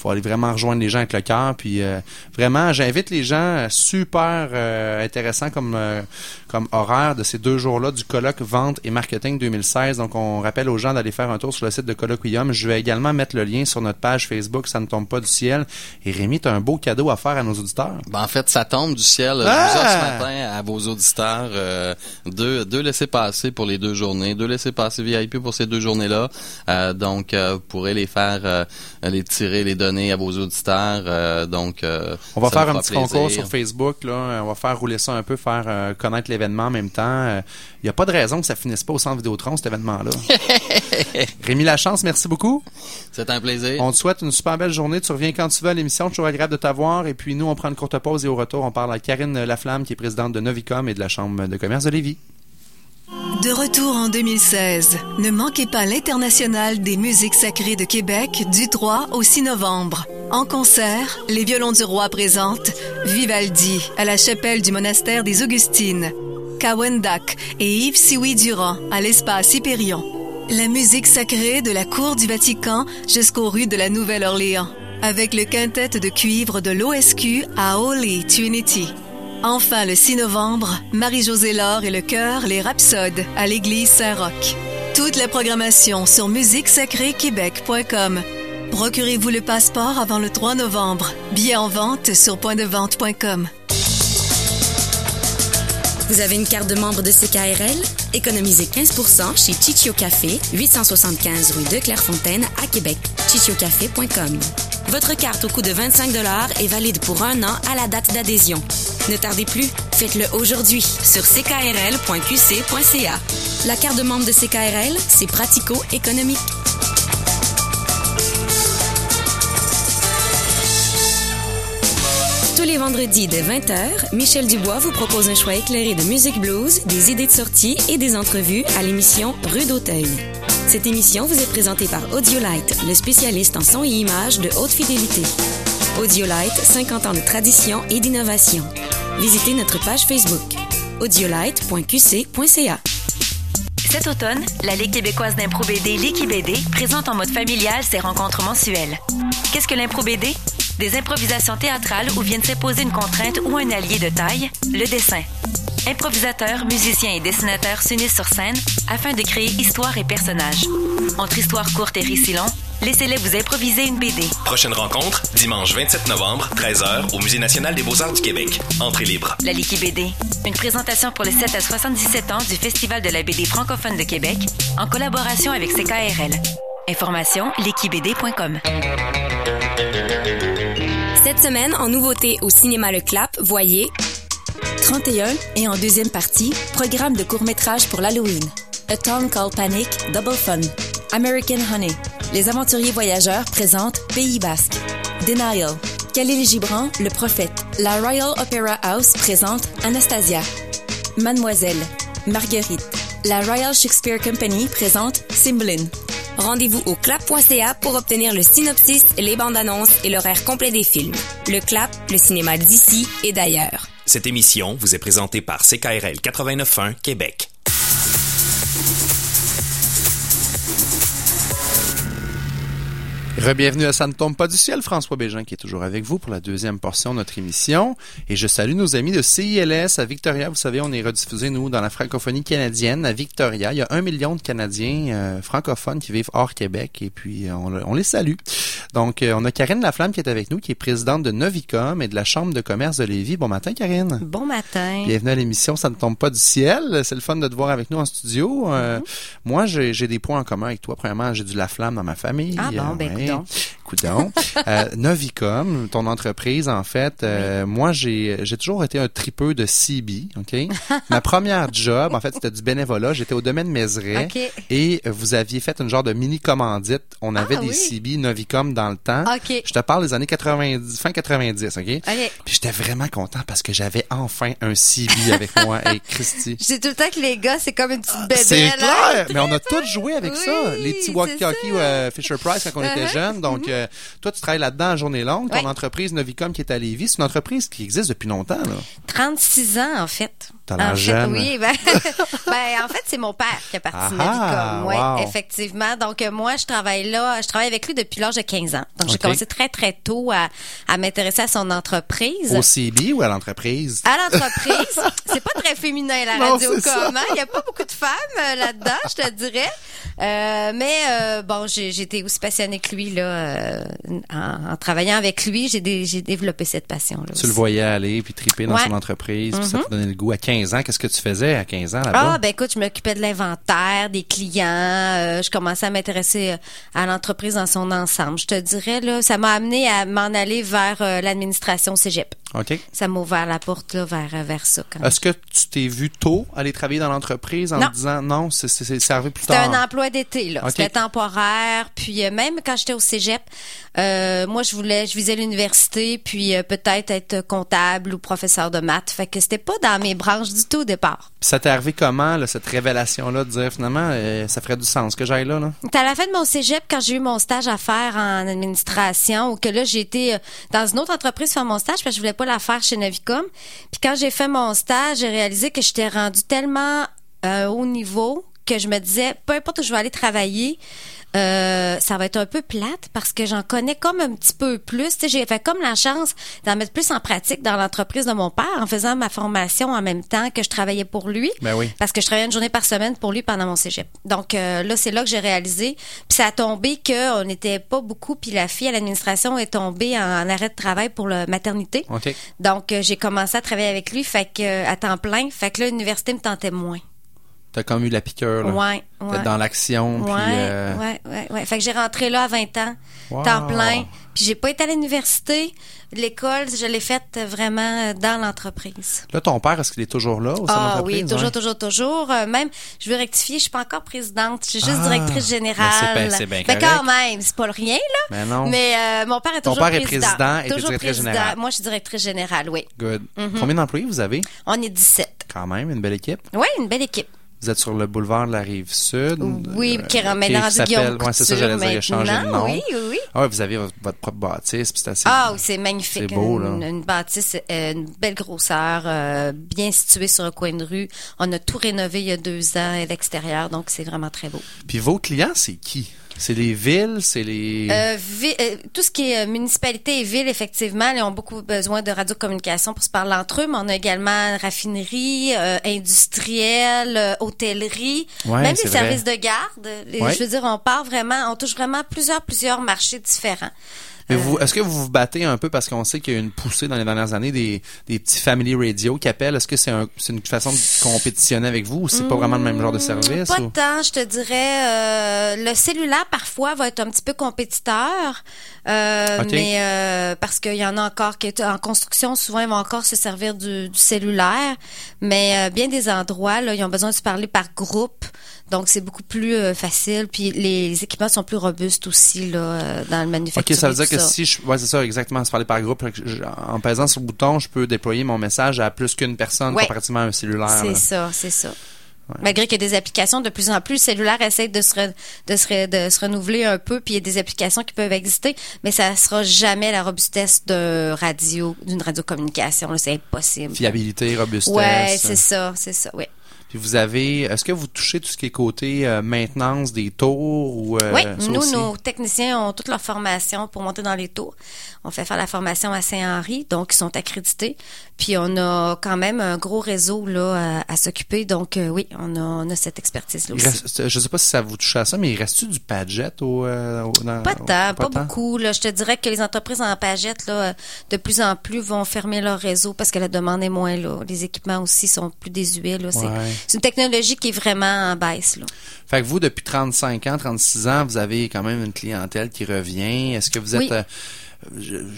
faut aller vraiment rejoindre les gens avec le cœur. Puis euh, vraiment, j'invite les gens euh, super euh, intéressant comme comme horaire de ces deux jours-là du colloque vente et marketing 2016. Donc on rappelle aux gens d'aller faire un tour sur le site de Colloquium. Je vais également mettre le lien sur notre page Facebook. Ça ne tombe pas du ciel. Et Rémi, tu as un beau cadeau à faire à nos auditeurs. Ben, en fait, ça tombe du ciel. Je vous offre ce matin à vos auditeurs deux deux laissés passer pour les deux journées, deux laissés passer VIP pour ces deux journées-là. donc vous pourrez les faire les tirer les donner à vos auditeurs. Euh, donc, euh, on va faire un petit concours sur Facebook. Là. On va faire rouler ça un peu, faire euh, connaître l'événement en même temps. Il n'y a pas de raison que ça finisse pas au centre Vidéotron, cet événement-là. Rémi Lachance, merci beaucoup. C'est un plaisir. On te souhaite une super belle journée. Tu reviens quand tu veux à l'émission. Toujours agréable de t'avoir. Et puis nous, on prend une courte pause et au retour, on parle à Karine Laflamme, qui est présidente de Novicom et de la Chambre de commerce de Lévis. De retour en 2016, ne manquez pas l'International des musiques sacrées de Québec du 3 au 6 novembre. En concert, les violons du roi présentent Vivaldi à la chapelle du monastère des Augustines, Kawendak et Yves Siwi Durand à l'espace Hyperion. La musique sacrée de la cour du Vatican jusqu'aux rues de la Nouvelle-Orléans, avec le quintet de cuivre de l'OSQ à Holy Trinity. Enfin, le 6 novembre, Marie-Josée Laure et le chœur Les Rhapsodes à l'église Saint-Roch. Toute la programmation sur musiquesacréquebec.com. Procurez-vous le passeport avant le 3 novembre. Billets en vente sur pointdevente.com. Vous avez une carte de membre de CKRL? Économisez 15% chez Chichio Café, 875 rue de Clairefontaine à Québec. chichiocafé.com. Votre carte au coût de 25 est valide pour un an à la date d'adhésion. Ne tardez plus, faites-le aujourd'hui sur ckrl.qc.ca. La carte de membre de CKRL, c'est pratico-économique. Tous les vendredis dès 20h, Michel Dubois vous propose un choix éclairé de musique blues, des idées de sortie et des entrevues à l'émission Rue d'Auteuil. Cette émission vous est présentée par Audiolite, le spécialiste en son et images de haute fidélité. Audiolite, 50 ans de tradition et d'innovation. Visitez notre page Facebook audiolite.qc.ca. Cet automne, la Ligue québécoise d'impro BD BD présente en mode familial ses rencontres mensuelles. Qu'est-ce que l'impro BD? Des improvisations théâtrales où viennent s'imposer une contrainte ou un allié de taille, le dessin. Improvisateurs, musiciens et dessinateurs s'unissent sur scène afin de créer histoire et personnages. Entre histoires courtes et récits longs, laissez-les vous improviser une BD. Prochaine rencontre, dimanche 27 novembre, 13h, au Musée national des beaux-arts du Québec. Entrée libre. La Licky BD. Une présentation pour les 7 à 77 ans du Festival de la BD francophone de Québec, en collaboration avec CKRL. Information, liquibd.com. Cette semaine, en nouveauté au cinéma Le Clap, voyez 31 et en deuxième partie, programme de court-métrage pour l'Halloween. A Town Called Panic, Double Fun. American Honey. Les aventuriers voyageurs présentent Pays Basque. Denial. Khalil Gibran, Le Prophète. La Royal Opera House présente Anastasia. Mademoiselle. Marguerite. La Royal Shakespeare Company présente Cymbeline. Rendez-vous au clap.ca pour obtenir le synopsis, les bandes annonces et l'horaire complet des films. Le Clap, le cinéma d'ici et d'ailleurs. Cette émission vous est présentée par CKRL 89.1 Québec. Rebienvenue à Ça ne tombe pas du ciel, François Bégin qui est toujours avec vous pour la deuxième portion de notre émission. Et je salue nos amis de CILS à Victoria. Vous savez, on est rediffusé, nous, dans la francophonie canadienne à Victoria. Il y a un million de Canadiens euh, francophones qui vivent hors Québec et puis euh, on, les salue. Donc, euh, on a Karine Laflamme qui est avec nous, qui est présidente de Novicom et de la Chambre de commerce de Lévis. Bon matin, Karine. Bon matin. Bienvenue à l'émission Ça ne tombe pas du ciel. C'est le fun de te voir avec nous en studio. Mm-hmm. Moi, j'ai des points en commun avec toi. Premièrement, j'ai du Laflamme dans ma famille. Ah bon, ben, Écoute, coudon. Euh, Novicom, ton entreprise, en fait, euh, moi, j'ai j'ai toujours été un tripeux de CB, OK? Ma première job, en fait, c'était du bénévolat. J'étais au domaine Mézeray et vous aviez fait une genre de mini-commandite. On avait Ah, des oui. CB Novicom dans le temps. Je te parle des années 90, fin 90, OK? OK. Puis j'étais vraiment content parce que j'avais enfin un CB avec moi et Christy. Dis tout le temps que les gars, c'est comme une petite bébelle. C'est hein? clair, mais on a tous joué avec Oui, ça. Les petits walkie-talkie euh, Fisher Price quand on était Uh-huh. jeunes. Donc, euh, toi, tu travailles là-dedans à journée longue. Ton Ouais. entreprise Novicom qui est à Lévis, c'est une entreprise qui existe depuis longtemps. Là. 36 ans, en fait. T'as l'air En fait, jeune. Oui, ben, ben, en fait, c'est mon père qui a parti de Ah, Novicom. Oui, wow. effectivement. Donc, euh, moi, je travaille là, je travaille avec lui depuis l'âge de 15 ans. Donc, j'ai commencé très, très tôt à, à m'intéresser à son entreprise. Au CB ou à l'entreprise? À l'entreprise, c'est pas très féminin la Non, radio comme, hein? Il y a pas beaucoup de femmes euh, là-dedans, je te dirais. Euh, mais euh, bon, été aussi passionnée que lui là, euh, en, en travaillant avec lui, j'ai dé- j'ai développé cette passion là. Tu le voyais aller puis triper dans Ouais. son entreprise, puis ça Mhm. te donnait le goût. À 15 ans, qu'est-ce que tu faisais à 15 ans là-bas? Ah ben écoute, je m'occupais de l'inventaire, des clients, euh, je commençais à m'intéresser euh, à l'entreprise dans son ensemble. Je te dirais là, ça m'a amené à m'en aller vers euh, l'administration Cégep. OK. Ça m'a ouvert la porte là vers vers ça quand même. Est-ce que tu t'es vu tôt aller travailler dans l'entreprise en Non. te disant non, c'est c'est- c'est arrivé plus C'était tard? un emploi d'été, là. C'était temporaire. Puis même quand j'étais au cégep, euh, moi, je voulais, je visais l'université, puis euh, peut-être être comptable ou professeur de maths. Fait que c'était pas dans mes branches du tout au départ. Puis ça t'est arrivé comment, là, cette révélation-là, de dire finalement, euh, ça ferait du sens que j'aille là, là? À la fin de mon cégep, quand j'ai eu mon stage à faire en administration, ou que là, j'ai été dans une autre entreprise faire mon stage, parce que je voulais pas la faire chez Novicom. Puis quand j'ai fait mon stage, j'ai réalisé que j'étais rendue tellement haut niveau que je me disais, peu importe où je vais aller travailler, euh, ça va être un peu plate parce que j'en connais comme un petit peu plus. J'ai fait comme la chance d'en mettre plus en pratique dans l'entreprise de mon père en faisant ma formation en même temps que je travaillais pour lui. Ben oui. Parce que je travaillais une journée par semaine pour lui pendant mon cégep. Donc euh, là, c'est là que j'ai réalisé. Puis ça a tombé qu'on n'était pas beaucoup. Puis la fille à l'administration est tombée en, en arrêt de travail pour la maternité. OK. Donc euh, j'ai commencé à travailler avec lui, fait que euh, à temps plein. Fait que là, l'université me tentait moins. T'as comme eu la piqûre, là. Ouais, ouais. D'être dans l'action, puis... Ouais, euh, ouais, ouais, ouais. Fait que j'ai rentré là à 20 ans, Wow. temps plein. Puis j'ai pas été à l'université. L'école, je l'ai faite vraiment dans l'entreprise. Là, ton père, est-ce qu'il est toujours là au sein Ah oui, toujours, Ouais. toujours, toujours. Euh, même, je veux rectifier, je suis pas encore présidente. Je suis juste Ah, directrice générale. mais c'est bien- c'est bien Mais quand même, c'est pas le rien, là. Mais non. Mais euh, mon père est Ton toujours père est président. président et t'es toujours directrice président. générale. Moi, je suis directrice générale, oui. Good. Mhm. Combien d'employés vous avez? On est 17. Quand même, une belle équipe. Oui, une belle équipe. Vous êtes sur le boulevard de la Rive-Sud. Oui, euh, qui est maintenant rendu s'appelle- Guillaume Ouais, c'est ça, j'allais dire, il a changé de nom. Oui, oui. Ah vous avez votre, propre bâtisse, puis c'est assez... Ah oui, c'est magnifique. C'est beau, une, là. une bâtisse, euh, une belle grosseur, euh, bien située sur un coin de rue. On a tout rénové il y a deux ans à l'extérieur, donc c'est vraiment très beau. Puis vos clients, c'est qui? C'est les villes, c'est les... Euh, vi- euh, tout ce qui est euh, municipalité et ville, effectivement, ils ont beaucoup besoin de radiocommunication pour se parler entre eux, mais on a également raffinerie, industrielle, hôtellerie, Ouais, même les vrai. services de garde. Les- Ouais. Je veux dire, on part vraiment, on touche vraiment plusieurs, plusieurs marchés différents. Mais vous, est-ce que vous vous battez un peu parce qu'on sait qu'il y a eu une poussée dans les dernières années des, des petits family radio qui appellent? Est-ce que c'est un, c'est une façon de compétitionner avec vous ou c'est pas vraiment le même genre de service? Pas ou- tant, je te dirais. euh, le cellulaire, parfois, va être un petit peu compétiteur. euh. Mais euh, parce qu'il y en a encore qui est en construction, souvent, ils vont encore se servir du, du cellulaire. Mais euh, bien des endroits, là, ils ont besoin de se parler par groupe. Donc, c'est beaucoup plus euh, facile. Puis, les équipements sont plus robustes aussi là, euh, dans le Ok, manufacturier. ça veut dire que si je, ouais, c'est ça, exactement, se parler par groupe, je- en pesant sur le bouton, je peux déployer mon message à plus qu'une personne Ouais. comparativement à un cellulaire. C'est ça, c'est ça. Malgré qu'il y a des applications de plus en plus, le cellulaire essaie de se, re- de se, re- de se renouveler un peu, puis il y a des applications qui peuvent exister, mais ça sera jamais la robustesse de radio, d'une radiocommunication. C'est impossible. Fiabilité, robustesse. Ouais, c'est ça, c'est ça, oui. Puis vous avez, est-ce que vous touchez tout ce qui est côté euh, maintenance des tours ou euh, oui, nous, aussi? nos techniciens ont toute leur formation pour monter dans les tours. On fait faire la formation à Saint-Henri, donc ils sont accrédités. Puis on a quand même un gros réseau là à, à s'occuper, donc euh, oui, on a, on a cette expertise-là Il aussi. reste- je sais pas si ça vous touche à ça, mais il reste-tu du Padjet au, euh, au- dans- Pas tant, pas, tant? beaucoup. Là. Je te dirais que les entreprises en pagette, là, euh, de plus en plus, vont fermer leur réseau parce que la demande est moins là. Les équipements aussi sont plus désuets. Là. Ouais. C'est une technologie qui est vraiment en baisse. Là. Fait que vous, depuis 35 ans, 36 ans, vous avez quand même une clientèle qui revient. Est-ce que vous êtes... Oui. euh,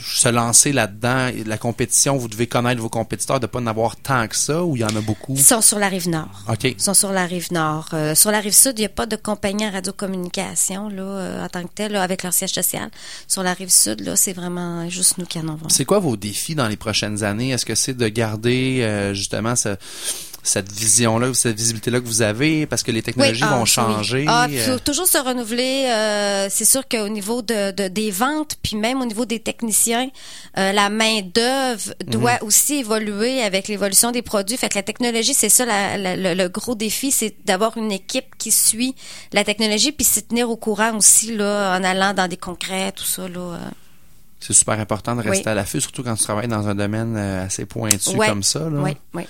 se lancer là-dedans, la compétition, vous devez connaître vos compétiteurs, de pas en avoir tant que ça, ou il y en a beaucoup? Ils sont sur la rive nord. OK. Ils sont sur la rive nord. Euh, sur la rive sud, il n'y a pas de compagnie en radiocommunication là, euh, en tant que telle, là, avec leur siège social. Sur la rive sud, là, c'est vraiment juste nous qui en avons. C'est quoi vos défis dans les prochaines années? Est-ce que c'est de garder euh, justement ce- cette vision-là, cette visibilité-là que vous avez? Parce que les technologies Oui, ah, vont oui. changer. Ah, puis il euh, faut toujours se renouveler. euh, c'est sûr qu'au niveau de, de- des ventes, puis même au niveau des techniciens, euh, la main d'œuvre doit Mhm. aussi évoluer avec l'évolution des produits. Fait que la technologie, c'est ça la- la- le, le gros défi, c'est d'avoir une équipe qui suit la technologie, puis s'y tenir au courant aussi là, en allant dans des congrès, tout ça là. c'est super important de rester Oui. à l'affût, surtout quand tu travailles dans un domaine assez pointu Ouais. comme ça. Là. Oui, oui.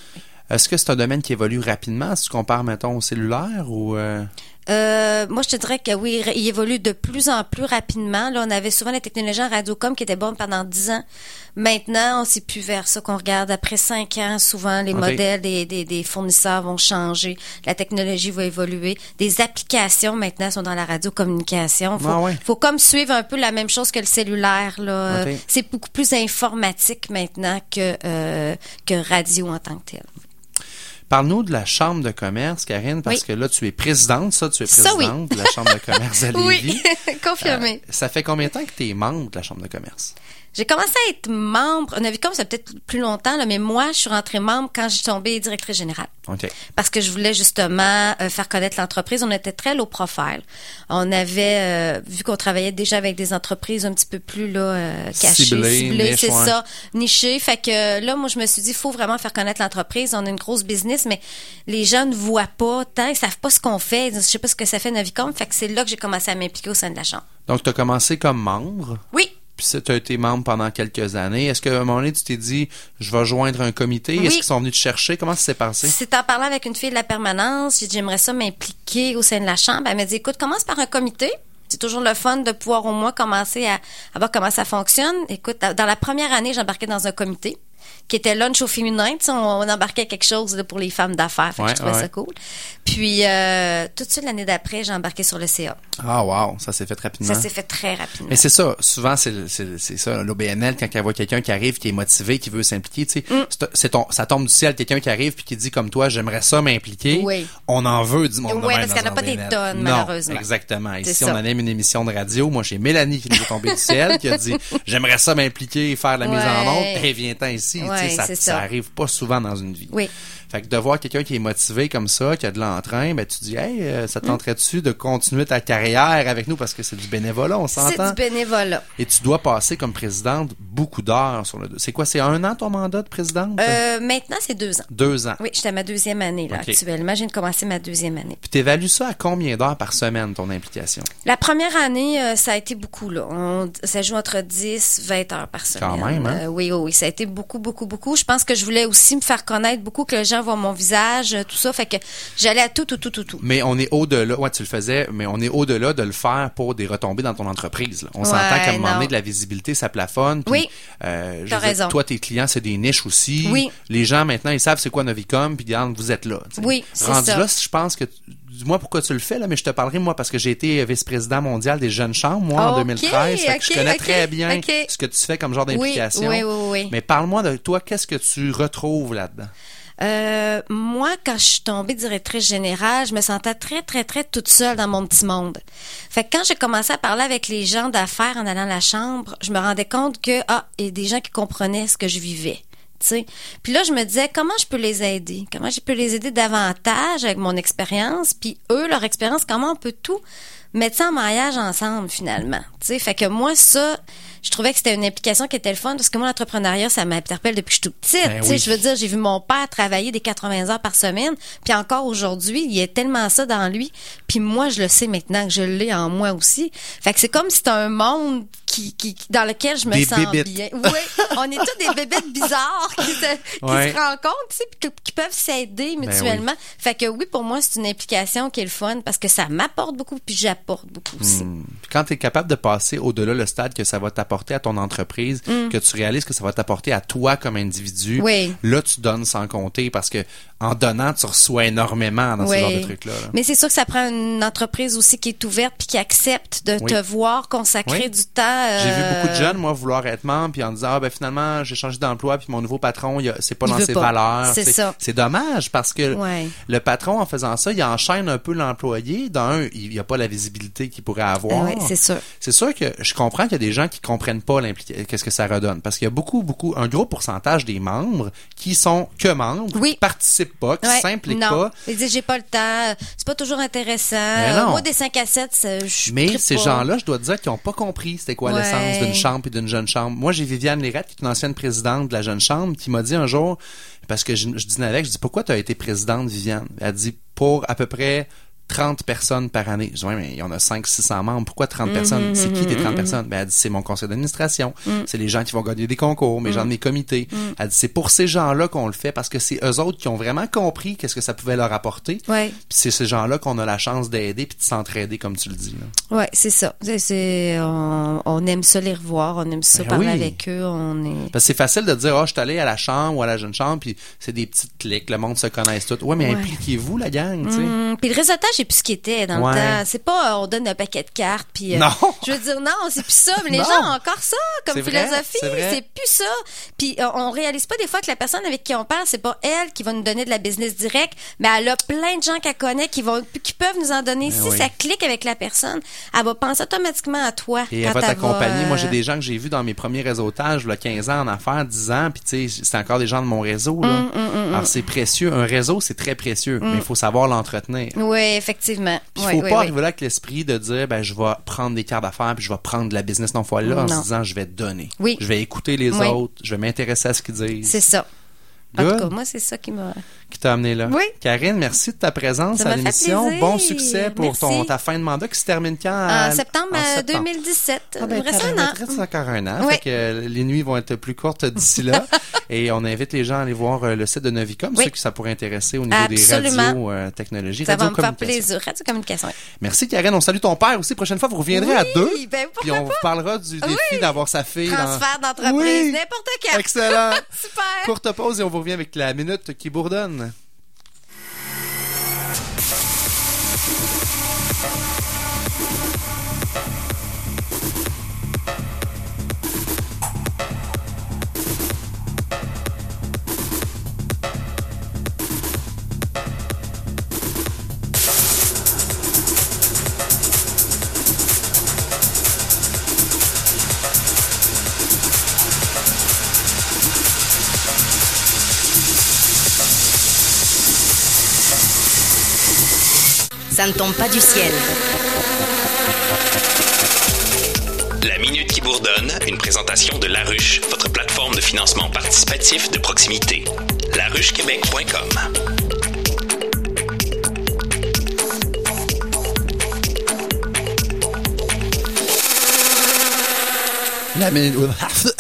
Est-ce que c'est un domaine qui évolue rapidement? Si tu compares, mettons, au cellulaire ou... euh, Euh, moi, je te dirais que oui, il évolue de plus en plus rapidement. Là, on avait souvent la technologie en radiocom qui était bonne pendant 10 ans. Maintenant, on s'est plus vers ça qu'on regarde. Après 5 ans, souvent, les modèles des, des, des fournisseurs vont changer. La technologie va évoluer. Des applications, maintenant, sont dans la radiocommunication. Faut, Ah ouais. faut comme suivre un peu la même chose que le cellulaire. Là. C'est beaucoup plus informatique maintenant que, euh, que radio en tant que tel. Parle-nous de la Chambre de commerce, Karine, parce Oui. que là, tu es présidente, ça, tu es Ça, oui. présidente de la Chambre de commerce à Lévis. Oui, confirmé. Euh, ça fait combien de temps que tu es membre de la Chambre de commerce? J'ai commencé à être membre, Navicom, ça peut-être plus longtemps, là, mais moi, je suis rentrée membre quand j'ai tombé directrice générale. OK. Parce que je voulais justement euh, faire connaître l'entreprise. On était très low profile. On avait, euh, vu qu'on travaillait déjà avec des entreprises un petit peu plus là, euh, cachées, Ciblées, c'est ouais. ça, nichées. Fait que là, moi, je me suis dit, il faut vraiment faire connaître l'entreprise. On a une grosse business, mais les gens ne voient pas tant, ils savent pas ce qu'on fait. Ils disent, Je sais pas ce que ça fait Navicom. Fait que c'est là que j'ai commencé à m'impliquer au sein de la chambre. Donc, tu as commencé comme membre? Oui. Puis tu as été membre pendant quelques années. Est-ce qu'à un moment donné, tu t'es dit, je vais joindre un comité? Oui. Est-ce qu'ils sont venus te chercher? Comment ça s'est passé? C'est en parlant avec une fille de la permanence, j'ai dit j'aimerais ça m'impliquer au sein de la chambre. Elle m'a dit écoute, commence par un comité. C'est toujours le fun de pouvoir au moins commencer à, à voir comment ça fonctionne. Écoute, dans la première année, j'embarquais dans un comité qui était lunch au féminin. On, on embarquait quelque chose là, pour les femmes d'affaires. Ouais, je trouvais ouais. ça cool. Puis, euh, tout de suite, l'année d'après, j'ai embarqué sur le CA. Ah, wow, ça s'est fait rapidement. Ça s'est fait très rapidement. Mais c'est ça, souvent c'est ça, l'OBNL, quand elle voit quelqu'un qui arrive, qui est motivé, qui veut s'impliquer, tu sais, Mm. ça tombe du ciel, quelqu'un qui arrive puis qui dit comme toi, j'aimerais ça m'impliquer. Oui. On en veut du monde de Oui, parce qu'il y en a pas des tonnes, Non, malheureusement. exactement. Ici, C'est on ça. anime une émission de radio. Moi, j'ai Mélanie qui nous est tombée du ciel, qui a dit, j'aimerais ça m'impliquer et faire la mise en onde. Ouais. Hey, viens-t'en ici. Tu sais, Ouais, ça, ça ça. arrive pas souvent dans une vie. Oui. Fait que de voir quelqu'un qui est motivé comme ça, qui a de l'entrain, ben tu dis hey, euh, Mm. ça te tenterait-tu de continuer ta carrière avec nous? Parce que c'est du bénévolat, on C'est s'entend. du bénévolat. Et tu dois passer comme présidente beaucoup d'heures sur le. C'est quoi, c'est un an ton mandat de présidente? Euh, maintenant, c'est deux ans. Deux ans. Oui, j'étais à ma deuxième année, là, Ok. actuellement. Je viens de commencer ma deuxième année. Puis t'évalues ça à combien d'heures par semaine ton implication? La première année, euh, ça a été beaucoup, là. On- ça joue entre 10, 20 heures par semaine. Quand même, hein? Euh, oui, oui, oui. Ça a été beaucoup, beaucoup, beaucoup. Je pense que je voulais aussi me faire connaître beaucoup, que les gens voient mon visage, tout ça. Fait que j'allais à tout, tout, tout, tout, tout. Mais on est au-delà. Ouais, tu le faisais, mais on est au-delà de le faire pour des retombées dans ton entreprise. là. On Ouais, s'entend qu'à un moment donné, de la visibilité, ça plafonne. Oui. euh, dire, raison. Toi, tes clients, c'est des niches aussi. Oui. Les gens, maintenant, ils savent c'est quoi Novicom, puis vous êtes là. Oui, c'est Rendu ça. là, je pense que... Dis-moi pourquoi tu le fais, là, mais je te parlerai, moi, parce que j'ai été vice-président mondial des jeunes chambres, moi, en Ok, 2013. Fait que je connais très bien ce que tu fais comme genre d'implication. oui, oui, oui. Mais parle-moi de toi, qu'est-ce que tu retrouves là-dedans? Euh, moi, quand je suis tombée directrice générale, je me sentais très, très, très toute seule dans mon petit monde. Fait que quand j'ai commencé à parler avec les gens d'affaires en allant à la chambre, je me rendais compte que, ah, il y a des gens qui comprenaient ce que je vivais. tu sais. Puis là, je me disais, comment je peux les aider? Comment je peux les aider davantage avec mon expérience? Puis eux, leur expérience, comment on peut tout mettre ça en mariage ensemble, finalement? Tu sais, fait que moi, ça, je trouvais que c'était une implication qui était le fun parce que moi, l'entrepreneuriat, ça m'interpelle depuis que je suis toute petite. Ben tu sais, oui. je veux dire, j'ai vu mon père travailler des 80 heures par semaine, puis encore aujourd'hui, il y a tellement ça dans lui, puis moi, je le sais maintenant que je l'ai en moi aussi. Fait que c'est comme si c'était un monde qui, qui, dans lequel je me Des sens bébites. bien. Oui, on est tous des bébêtes bizarres qui se, qui Ouais. se rencontrent, tu sais, qui peuvent s'aider Ben mutuellement. Fait que oui, pour moi, c'est une implication qui est le fun parce que ça m'apporte beaucoup, puis j'apporte beaucoup aussi. Hmm. Quand tu es capable de passer au-delà le stade que ça va t'apporter à ton entreprise, Mm. que tu réalises que ça va t'apporter à toi comme individu, Oui. là tu donnes sans compter parce que en donnant, tu reçois énormément dans ce genre de trucs-là. là. Mais c'est sûr que ça prend une entreprise aussi qui est ouverte puis qui accepte de Oui. te voir consacrer Oui. du temps. J'ai vu euh, beaucoup de jeunes, moi, vouloir être membre, puis en disant, ah, ben finalement, j'ai changé d'emploi, puis mon nouveau patron, il a- c'est pas Il dans ses pas. valeurs. C'est ça. C'est dommage, parce que le patron, en faisant ça, il enchaîne un peu l'employé. Dans un, il n'y a pas la visibilité qu'il pourrait avoir. Ah c'est sûr. C'est sûr que je comprends qu'il y a des gens qui comprennent pas l'implication, qu'est-ce que ça redonne. Parce qu'il y a beaucoup, beaucoup, un gros pourcentage des membres qui sont que membres, qui participent pas, qui Ouais, pas. Ils disent j'ai pas le temps, c'est pas toujours intéressant. Euh, Moi des 5 à 7, c'est- je Mais ces gens-là, je dois te dire qu'ils n'ont pas compris c'était quoi Ouais. l'essence d'une chambre et d'une jeune chambre. Moi, j'ai Viviane Lérette, qui est une ancienne présidente de la jeune chambre, qui m'a dit un jour, parce que je, je dînais avec, je dis pourquoi tu as été présidente, Viviane? Elle dit pour à peu près 30 personnes par année. Je dis, ouais, mais il y en a 5 600 membres. Pourquoi 30 Mhm, personnes? C'est qui tes 30 mhm, personnes? Ben, elle dit, c'est mon conseil d'administration. Mhm. C'est les gens qui vont gagner des concours, mes Mhm. gens de mes comités. Mhm. Elle dit, c'est pour ces gens-là qu'on le fait parce que c'est eux autres qui ont vraiment compris qu'est-ce que ça pouvait leur apporter. Ouais. Puis c'est ces gens-là qu'on a la chance d'aider puis de s'entraider, comme tu le dis. Ouais, c'est ça. On, on aime ça les revoir, on aime ça Ben parler oui. avec eux, on est Parce que c'est facile de dire, oh, je suis allé à la chambre ou à la jeune chambre, puis c'est des petites clics, le monde se connaisse tout. Ouais, mais Ouais. impliquez-vous, la gang, tu sais. Puis le réseautage est plus ce qu'il était dans Ouais. le temps. C'est pas euh, on donne un paquet de cartes puis euh, Non. je veux dire non, c'est plus ça, mais les Non. gens ont encore ça comme philosophie, c'est plus ça. Puis euh, on réalise pas des fois que la personne avec qui on parle, c'est pas elle qui va nous donner de la business direct, mais elle a plein de gens qu'elle connaît qui vont qui peuvent nous en donner. Ben si oui. ça clique avec la personne, elle va penser automatiquement à toi Et quand elle va t'accompagner. euh, Moi, j'ai des gens que j'ai vus dans mes premiers réseautages, là, 15 ans en affaires, 10 ans, puis tu sais, c'est encore des gens de mon réseau, là. Hum, hum, hum, Alors, c'est précieux. Un réseau, c'est très précieux, mais il faut savoir l'entretenir. Oui, effectivement. Il Oui, faut oui, pas oui. arriver là avec l'esprit de dire, ben, je vais prendre des cartes d'affaires, puis je vais prendre de la business. Non, faut aller là en se disant, je vais donner. Oui. Je vais écouter les autres, je vais m'intéresser à ce qu'ils disent. C'est ça. En Good. tout cas, moi, c'est ça qui m'a. qui t'a amené là. Oui. Karine, merci de ta présence Ça à l'émission. Bon succès pour ton, ta fin de mandat qui se termine quand? En septembre, en euh, septembre. 2017. Ah ben, Il reste t'as- un an. il te reste encore un an. Oui. Fait que euh, les nuits vont être plus courtes d'ici là. Et on invite les gens à aller voir euh, le site de Novicom, Oui. ceux que ça pourrait intéresser au niveau Absolument. des radios euh, technologies, Ça va me faire plaisir. Radio Communication. oui. Merci Karine. On salue ton père aussi. Prochaine fois, vous reviendrez à deux. ben, Puis on vous parlera du défi d'avoir sa fille. dans- Transfert d'entreprise, Oui. n'importe quel. Excellent. Super. Courte pause et on vous revient avec la minute qui bourdonne. Ne tombe pas du ciel. La Minute qui bourdonne, une présentation de La Ruche, votre plateforme de financement participatif de proximité. laruchequebec.com. La minute.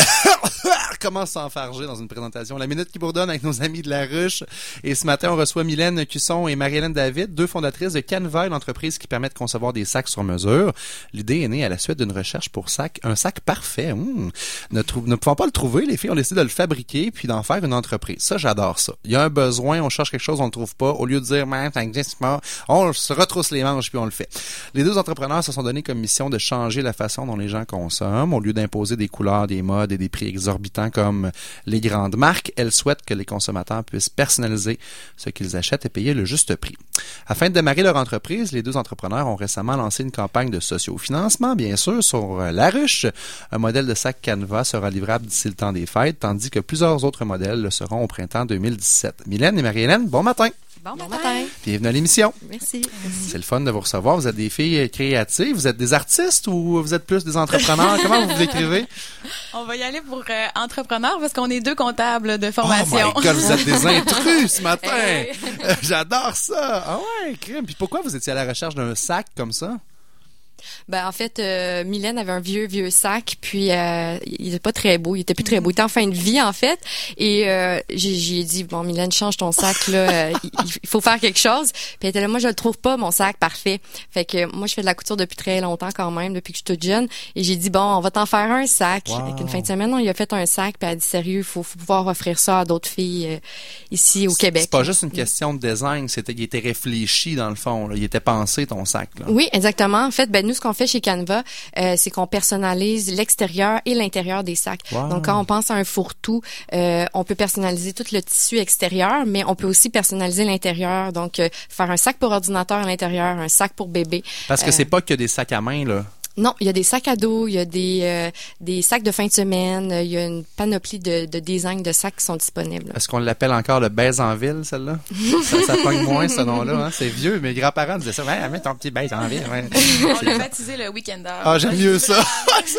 Comment s'enfarger dans une présentation? La minute qui bourdonne avec nos amis de la ruche. Et ce matin, on reçoit Mylène Cusson et Marie-Hélène David, deux fondatrices de Canva, une entreprise qui permet de concevoir des sacs sur mesure. L'idée est née à la suite d'une recherche pour sac, un sac parfait. Hum. Ne, ne pouvant pas le trouver, les filles ont décidé de le fabriquer puis d'en faire une entreprise. Ça, j'adore ça. Il y a un besoin, on cherche quelque chose, on le trouve pas. Au lieu de dire, man, on se retrousse les manches puis on le fait. Les deux entrepreneurs se sont donné comme mission de changer la façon dont les gens consomment. Au lieu d'imposer des couleurs, des modes et des prix exorbitants comme les grandes marques, elles souhaitent que les consommateurs puissent personnaliser ce qu'ils achètent et payer le juste prix. Afin de démarrer leur entreprise, les deux entrepreneurs ont récemment lancé une campagne de sociofinancement, bien sûr, sur euh, La Ruche. Un modèle de sac Canva sera livrable d'ici le temps des fêtes, tandis que plusieurs autres modèles le seront au printemps 2017. Mylène et Marie-Hélène, bon matin! Bon matin. Bienvenue à l'émission. Merci. C'est le fun de vous recevoir. Vous êtes des filles créatives. Vous êtes des artistes ou vous êtes plus des entrepreneurs? Comment vous vous décrivez? On va y aller pour euh, entrepreneur parce qu'on est deux comptables de Oh formation. my God, vous êtes des intrus ce matin. Hey. Euh, J'adore ça. Ah ouais, crime. Puis pourquoi vous étiez à la recherche d'un sac comme ça? Ben en fait, euh, Mylène avait un vieux vieux sac, puis euh, il était pas très beau, il était plus très beau, il était en fin de vie en fait. Et euh, j'ai dit bon Mylène change ton sac là, euh, il, il faut faire quelque chose. Puis elle était là moi je le trouve pas mon sac parfait. Fait que moi je fais de la couture depuis très longtemps quand même, depuis que je suis toute jeune. Et j'ai dit bon on va t'en faire un sac. Wow. Qu'une fin de semaine on lui a fait un sac, puis elle a dit sérieux il faut, faut pouvoir offrir ça à d'autres filles ici au Québec. C'est pas juste une question de design, c'était il était réfléchi dans le fond, là. il était pensé ton sac. Là. Oui, exactement. En fait, ben nous, ce qu'on fait chez Canva, euh, c'est qu'on personnalise l'extérieur et l'intérieur des sacs. Wow. Donc, quand on pense à un fourre-tout, euh, on peut personnaliser tout le tissu extérieur, mais on peut aussi personnaliser l'intérieur. Donc, euh, faire un sac pour ordinateur à l'intérieur, un sac pour bébé. Parce que c'est pas que des sacs à main là. Non, il y a des sacs à dos, il y a des euh, des sacs de fin de semaine, euh, il y a une panoplie de, de designs de sacs qui sont disponibles. Est-ce qu'on l'appelle encore le baise en ville, celle-là? ça, ça pogne moins, ce nom-là. Hein? C'est vieux. Mes grands-parents disaient ça. Ouais, mets ton petit baise en ville. Ouais. On l'a baptisé le Weekender. Ah, j'aime mieux ça.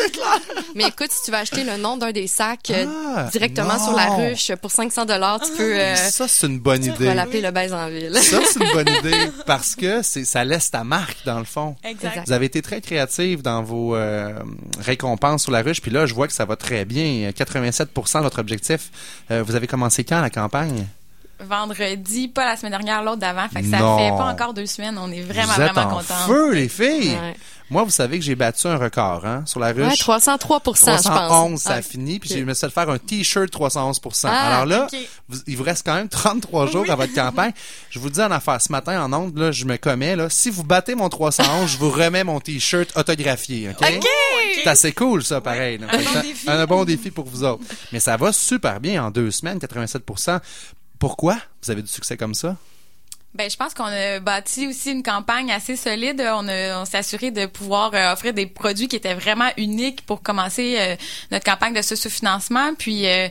Mais écoute, si tu vas acheter le nom d'un des sacs euh, Ah, directement non. sur la ruche pour 500 dollars, tu peux euh, Ça, c'est une bonne tu idée. vas l'appeler le baise en ville. Ça, c'est une bonne idée parce que c'est ça laisse ta marque dans le fond. Exact. Vous avez été très créative dans vos euh, récompenses sur la ruche, puis là, je vois que ça va très bien. 87 de votre objectif. Euh, vous avez commencé quand la campagne? Vendredi, pas la semaine dernière, l'autre d'avant. Fait que ça Non. fait pas encore deux semaines. On est vraiment, vous êtes vraiment en contents. feu, les filles! Ouais. Moi, vous savez que j'ai battu un record hein, sur la ruche. Ouais, 303 je pense. 311, ça Ah, a fini, puis ok. j'ai me suis fait faire un t-shirt 311 Ah, Alors là, vous- il vous reste quand même 33 jours à votre campagne. Je vous le dis en affaire ce matin en ondes, là, je me commets là, si vous battez mon 311, je vous remets mon t-shirt autographié, OK? C'est assez cool ça pareil. là. Un bon Ça- défi. un bon défi pour vous autres. Mais ça va super bien en deux semaines, 87 Pourquoi? Vous avez du succès comme ça? Ben, je pense qu'on a bâti aussi une campagne assez solide. On, a- on s'est assuré de pouvoir euh, offrir des produits qui étaient vraiment uniques pour commencer euh, notre campagne de sous-financement. Puis, euh,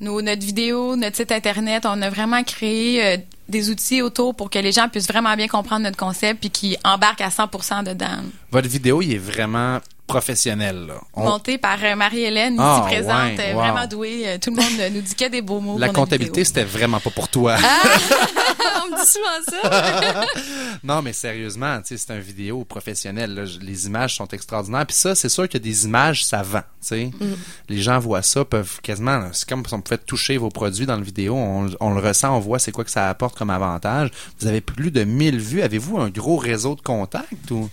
nos, notre vidéo, notre site Internet, on a vraiment créé euh, des outils autour pour que les gens puissent vraiment bien comprendre notre concept puis qu'ils embarquent à 100% dedans. Votre vidéo, il est vraiment professionnel là. On- Monté par euh, Marie-Hélène, ici Ah, présente, ouais, euh, wow. vraiment douée. Euh, Tout le monde nous dit que des beaux mots. la comptabilité, c'était vraiment pas pour toi. on me dit souvent ça. non, mais sérieusement, c'est un vidéo professionnel. là. Je- Les images sont extraordinaires. Puis ça, c'est sûr que des images, ça vend. sais. Les gens voient ça, peuvent quasiment. C'est comme si on pouvait toucher vos produits dans le vidéo. On, on le ressent, on voit c'est quoi que ça apporte comme avantage. Vous avez plus de 1000 vues. Avez-vous un gros réseau de contacts ou?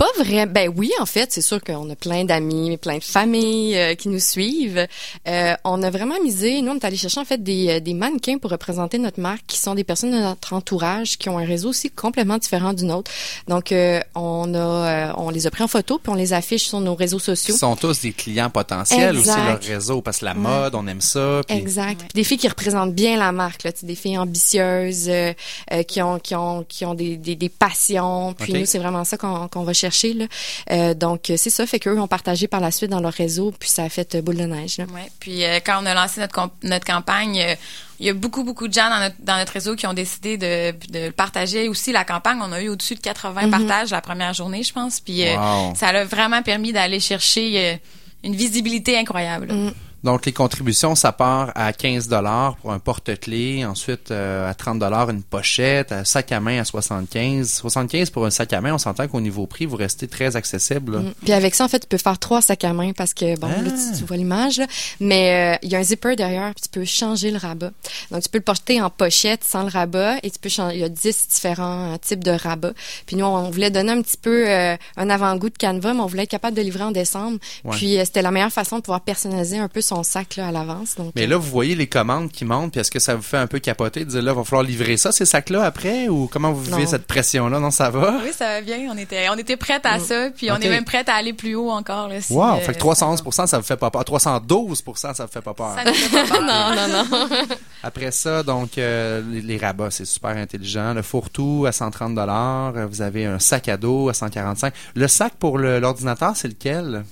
Pas vrai. Ben oui, en fait, c'est sûr qu'on a plein d'amis, plein de familles euh, qui nous suivent. Euh, on a vraiment misé. Nous, on est allé chercher en fait des, euh, des mannequins pour représenter notre marque, qui sont des personnes de notre entourage qui ont un réseau aussi complètement différent du nôtre. Donc, euh, on a, euh, on les a pris en photo puis on les affiche sur nos réseaux sociaux. Ils sont tous des clients potentiels Exact. aussi leur réseau parce que la mode, on aime ça. puis- Exact. Puis des filles qui représentent bien la marque, là, tu sais, des filles ambitieuses, euh, euh, qui ont qui ont qui ont des des, des passions. Puis nous, c'est vraiment ça qu'on qu'on va chercher là. Euh, donc c'est ça, fait qu'eux ont partagé par la suite dans leur réseau, puis ça a fait euh, boule de neige. Là. Ouais. Puis euh, quand on a lancé notre comp- notre campagne, euh, il y a beaucoup beaucoup de gens dans notre dans notre réseau qui ont décidé de de partager aussi la campagne. On a eu au-dessus de 80 Mhm. partages la première journée, je pense. Puis euh, Wow. ça a vraiment permis d'aller chercher euh, une visibilité incroyable. Mm. Donc, les contributions, ça part à 15 dollars pour un porte-clés, ensuite euh, à 30 dollars une pochette, un sac à main à 75. 75 pour un sac à main, on s'entend qu'au niveau prix, vous restez très accessible. Mm. Puis avec ça, en fait, tu peux faire trois sacs à main parce que, bon, là, Ah. tu, tu vois l'image, mais euh, il y a un zipper derrière, puis tu peux changer le rabat. Donc, tu peux le porter en pochette sans le rabat et tu peux changer, il y a 10 différents euh, types de rabats. Puis nous, on voulait donner un petit peu euh, un avant-goût de Canva, mais on voulait être capable de livrer en décembre. Ouais. Puis euh, c'était la meilleure façon de pouvoir personnaliser un peu son sac là, à l'avance. Donc, Mais là, vous voyez les commandes qui montent, puis est-ce que ça vous fait un peu capoter de dire là, va falloir livrer ça, ces sacs-là après, ou comment vous vivez Non. cette pression-là? Non, ça va? Oui, ça va bien. On était on était prête à ça, puis on est même prête à aller plus haut encore. Là, si, Wow! euh, fait que 311 ça vous fait pas peur. 312% ça vous fait pas peur. ça fait pas peur. non, non, non. Après ça, donc, euh, les, les rabats, c'est super intelligent. Le fourre-tout à 130 dollars. Vous avez un sac à dos à 145. Le sac pour le- l'ordinateur, c'est lequel?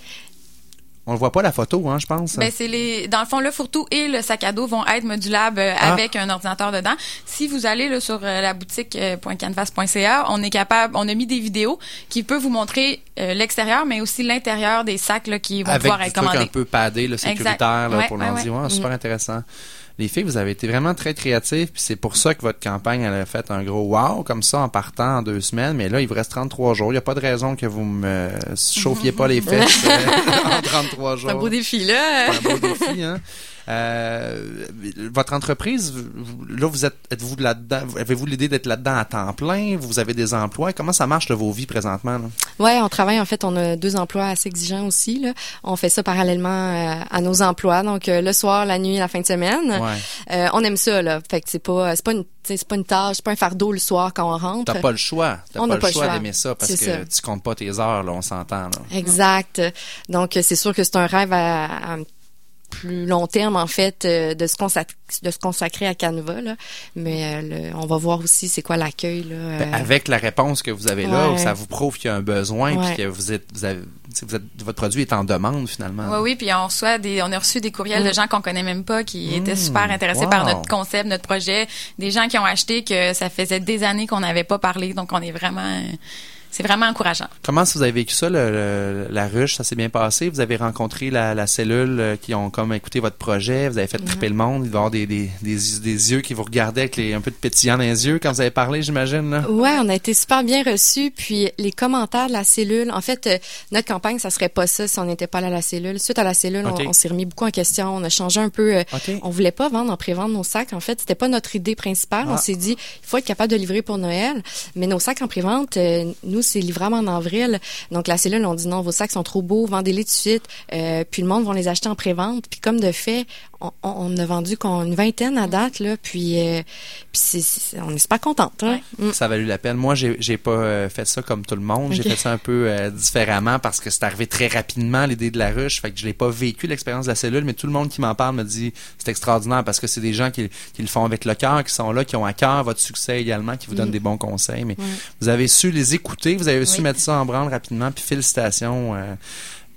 On le voit pas la photo, hein, je pense. Ben c'est les dans le fond le fourre-tout et le sac à dos vont être modulables euh, Ah. avec un ordinateur dedans. Si vous allez là, sur euh, la boutique euh, .canvas.ca, on est capable on a mis des vidéos qui peuvent vous montrer euh, l'extérieur mais aussi l'intérieur des sacs là, qui vont Avec pouvoir être commandés. un peu padé, le sécuritaire, là, Ouais, pour ouais, super Mhm. intéressant. Les filles, vous avez été vraiment très créatives, puis c'est pour ça que votre campagne elle a fait un gros wow comme ça en partant en deux semaines. Mais là, il vous reste 33 jours. Il n'y a pas de raison que vous me chauffiez pas les fesses euh, en 33 jours. C'est un beau défi, là. C'est un beau défi, hein. Euh, votre entreprise, là, vous êtes, êtes-vous là-dedans, avez-vous l'idée d'être là-dedans à temps plein? Vous avez des emplois? Comment ça marche, là, vos vies présentement? là? Ouais, on travaille en fait, on a deux emplois assez exigeants aussi. Là. On fait ça parallèlement euh, à nos emplois, donc euh, le soir, la nuit, la fin de semaine. Ouais. Euh, on aime ça là. Fait que c'est pas, c'est pas une, c'est pas une tâche, c'est pas un fardeau le soir quand on rentre. T'as pas le choix. T'as On pas le pas le choix, choix. d'aimer ça parce que ça. tu comptes pas tes heures, là, on s'entend, là. Exact. Donc c'est sûr que c'est un rêve à, à plus long terme en fait euh, de se consacrer de se consacrer à Canva là. Mais euh, le- on va voir aussi c'est quoi l'accueil là. euh, Ben, avec la réponse que vous avez là, Ouais. ça vous prouve qu'il y a un besoin Ouais. puis que vous êtes, vous avez, tu sais, vous êtes- votre produit est en demande finalement. Oui, oui, puis on reçoit des, on a reçu des courriels de Mm. gens qu'on connaît même pas qui étaient Mm, super intéressés wow. par notre concept, notre projet, des gens qui ont acheté que ça faisait des années qu'on n'avait pas parlé, donc on est vraiment, c'est vraiment encourageant. Comment vous avez vécu ça, le- le- la ruche? Ça s'est bien passé? Vous avez rencontré la, la cellule euh, qui ont comme écouté votre projet? Vous avez fait triper le monde? Il doit y avoir des, des, des, des yeux qui vous regardaient avec les, un peu de pétillant dans les yeux quand vous avez parlé, j'imagine. Ouais, on a été super bien reçus. Puis les commentaires de la cellule, en fait, euh, notre campagne, ça serait pas ça si on n'était pas allé à la cellule. Suite à la cellule, on- s'est remis beaucoup en question. On a changé un peu. euh, OK. On voulait pas vendre en pré-vente nos sacs. En fait, c'était pas notre idée principale. Ah. On s'est dit, il faut être capable de livrer pour Noël. Mais nos sacs en pré-vente, euh, nous, c'est livrable en avril. Donc la cellule, on dit non, vos sacs sont trop beaux, vendez-les tout de suite. Euh, puis le monde va les acheter en pré-vente. Puis comme de fait, on, on- a vendu qu'on- une vingtaine à date là. Puis, euh, puis on est super contente. Hein? Mm. Ça a valu la peine. Moi, j'ai pas euh, fait ça comme tout le monde. J'ai fait ça un peu euh, différemment parce que c'est arrivé très rapidement l'idée de la ruche. Fait que je l'ai pas vécu l'expérience de la cellule, mais tout le monde qui m'en parle me dit c'est extraordinaire parce que c'est des gens qui, qui le font avec le cœur, qui sont là, qui ont à cœur votre succès également, qui vous donnent Mm. des bons conseils. Mais vous avez su les écouter, vous avez su Oui. mettre ça en branle rapidement. Puis félicitations. euh,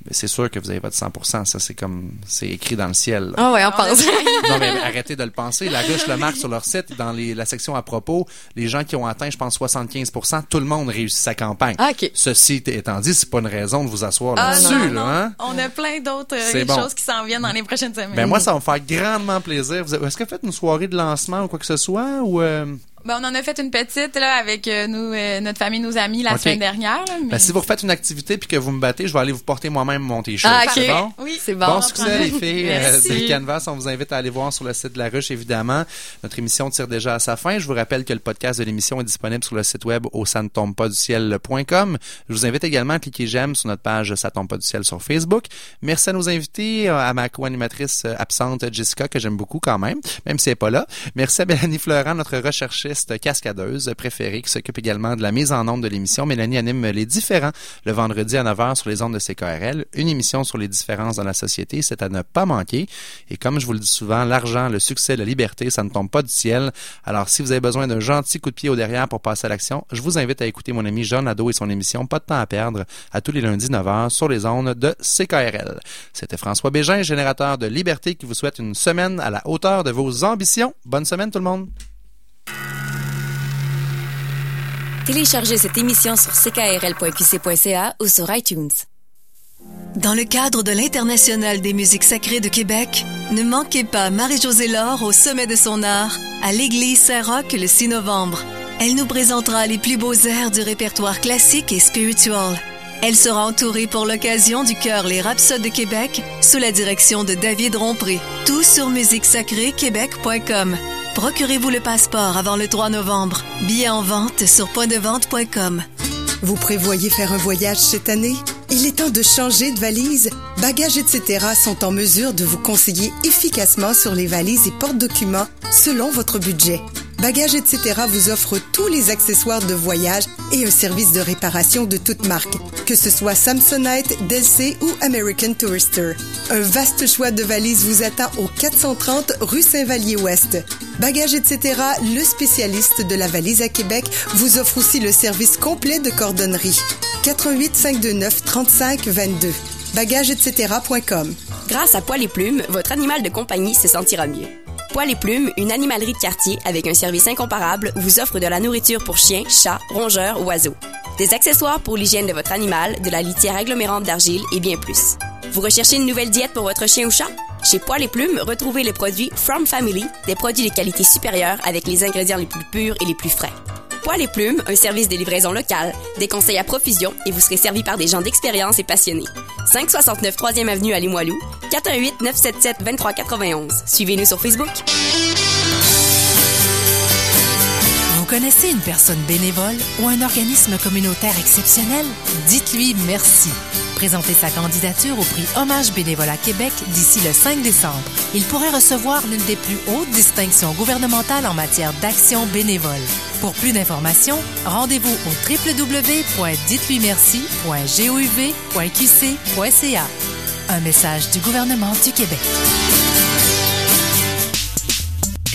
c'est sûr que vous avez votre 100%. Ça, c'est comme, c'est écrit dans le ciel. Ah ouais, on pense. Non, mais arrêtez de le penser. La ruche le marque sur leur site, dans les- la section à propos, les gens qui ont atteint, je pense, 75% tout le monde réussit sa campagne. Ah, OK. Ceci étant dit, c'est pas une raison de vous asseoir Ah, là-dessus, là, hein? On a plein d'autres euh, bon. choses qui s'en viennent dans les prochaines semaines. Ben, moi, ça va me faire grandement plaisir. Est-ce que vous faites une soirée de lancement ou quoi que ce soit, ou, euh, Ben, on en a fait une petite là avec euh, nous, euh, notre famille, nos amis la semaine dernière. là, mais- ben, si vous refaites une activité puis que vous me battez, je vais aller vous porter moi-même mon t-shirt. Ah, ok. C'est bon? Oui, C'est bon. Bon on succès, les filles. Euh, c'est Canvas. On vous invite à aller voir sur le site de La Ruche, évidemment. Notre émission tire déjà à sa fin. Je vous rappelle que le podcast de l'émission est disponible sur le site web au ça ne tombe pas du ciel.com. Je vous invite également à cliquer j'aime sur notre page Ça tombe pas du ciel sur Facebook. Merci à nos invités, euh, à ma co-animatrice euh, absente Jessica, que j'aime beaucoup quand même, même si elle n'est pas là. Merci à Mélanie Florent, notre recherchiste cascadeuse préférée, qui s'occupe également de la mise en onde de l'émission. Mélanie anime Les Différents le vendredi à 9h sur les ondes de CKRL. Une émission sur les différences dans la société, c'est à ne pas manquer. Et comme je vous le dis souvent, l'argent, le succès, la liberté, ça ne tombe pas du ciel. Alors, si vous avez besoin d'un gentil coup de pied au derrière pour passer à l'action, je vous invite à écouter mon ami Jean Nadeau et son émission Pas de temps à perdre à tous les lundis 9h sur les ondes de CKRL. C'était François Bégin, générateur de liberté, qui vous souhaite une semaine à la hauteur de vos ambitions. Bonne semaine tout le monde! Téléchargez cette émission sur ckrl.qc.ca ou sur iTunes. Dans le cadre de l'International des musiques sacrées de Québec, ne manquez pas Marie-Josée Laure au sommet de son art à l'église Saint-Roch le 6 novembre. Elle nous présentera les plus beaux airs du répertoire classique et spiritual. Elle sera entourée pour l'occasion du chœur Les Rhapsodes de Québec sous la direction de David Rompré. Tout sur musiquesacréquebec.com. Procurez-vous le passeport avant le 3 novembre. Billets en vente sur pointdevente.com. Vous prévoyez faire un voyage cette année? Il est temps de changer de valise. Bagages etc. sont en mesure de vous conseiller efficacement sur les valises et porte-documents selon votre budget. Bagages etc. vous offre tous les accessoires de voyage et un service de réparation de toute marque, que ce soit Samsonite, Delsey ou American Tourister. Un vaste choix de valises vous attend au 430 rue Saint-Vallier-Ouest. Bagages etc., le spécialiste de la valise à Québec, vous offre aussi le service complet de cordonnerie. 88 529 35 22. Bagagesetc.com. Grâce à Poil et Plumes, votre animal de compagnie se sentira mieux. Poil et Plumes, une animalerie de quartier avec un service incomparable, vous offre de la nourriture pour chiens, chats, rongeurs, oiseaux. Des accessoires pour l'hygiène de votre animal, de la litière agglomérante d'argile et bien plus. Vous recherchez une nouvelle diète pour votre chien ou chat? Chez Poil et Plumes, retrouvez les produits From Family, des produits de qualité supérieure avec les ingrédients les plus purs et les plus frais. Poil et Plumes, un service de livraison locale, des conseils à profusion et vous serez servi par des gens d'expérience et passionnés. 569 3e Avenue à Limoilou, 418 977 2391. Suivez-nous sur Facebook. Vous connaissez une personne bénévole ou un organisme communautaire exceptionnel? Dites-lui merci. Présentez sa candidature au prix Hommage bénévolat Québec d'ici le 5 décembre. Il pourrait recevoir l'une des plus hautes distinctions gouvernementales en matière d'action bénévole. Pour plus d'informations, rendez-vous au www.dites-lui-merci.gouv.qc.ca. Un message du gouvernement du Québec.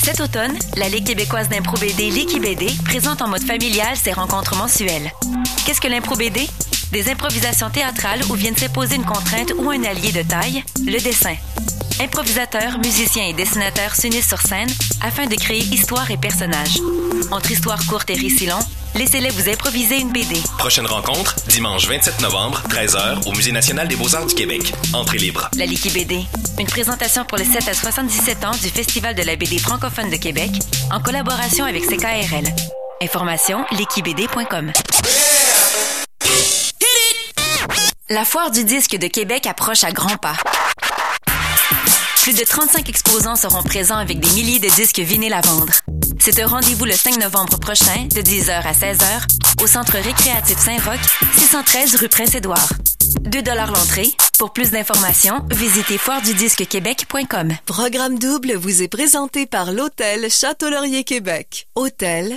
Cet automne, la Ligue québécoise d'impro BD Liki BD présente en mode familial ses rencontres mensuelles. Qu'est-ce que l'impro BD? Des improvisations théâtrales où viennent s'imposer une contrainte ou un allié de taille, le dessin. Improvisateurs, musiciens et dessinateurs s'unissent sur scène afin de créer histoire et personnages. Entre histoires courtes et récits longs, laissez-les vous improviser une BD. Prochaine rencontre, dimanche 27 novembre, 13h, au Musée national des beaux-arts du Québec. Entrée libre. La Liki BD, une présentation pour les 7 à 77 ans du Festival de la BD francophone de Québec, en collaboration avec CKRL. Information likibd.com. La foire du disque de Québec approche à grands pas. Plus de 35 exposants seront présents avec des milliers de disques vinyles à vendre. C'est un rendez-vous le 5 novembre prochain, de 10h à 16h, au Centre récréatif Saint-Roch, 613 rue Prince-Édouard. 2 l'entrée. Pour plus d'informations, visitez foiredudisquequebec.com. Programme double vous est présenté par l'Hôtel Château-Laurier Québec. Hôtel.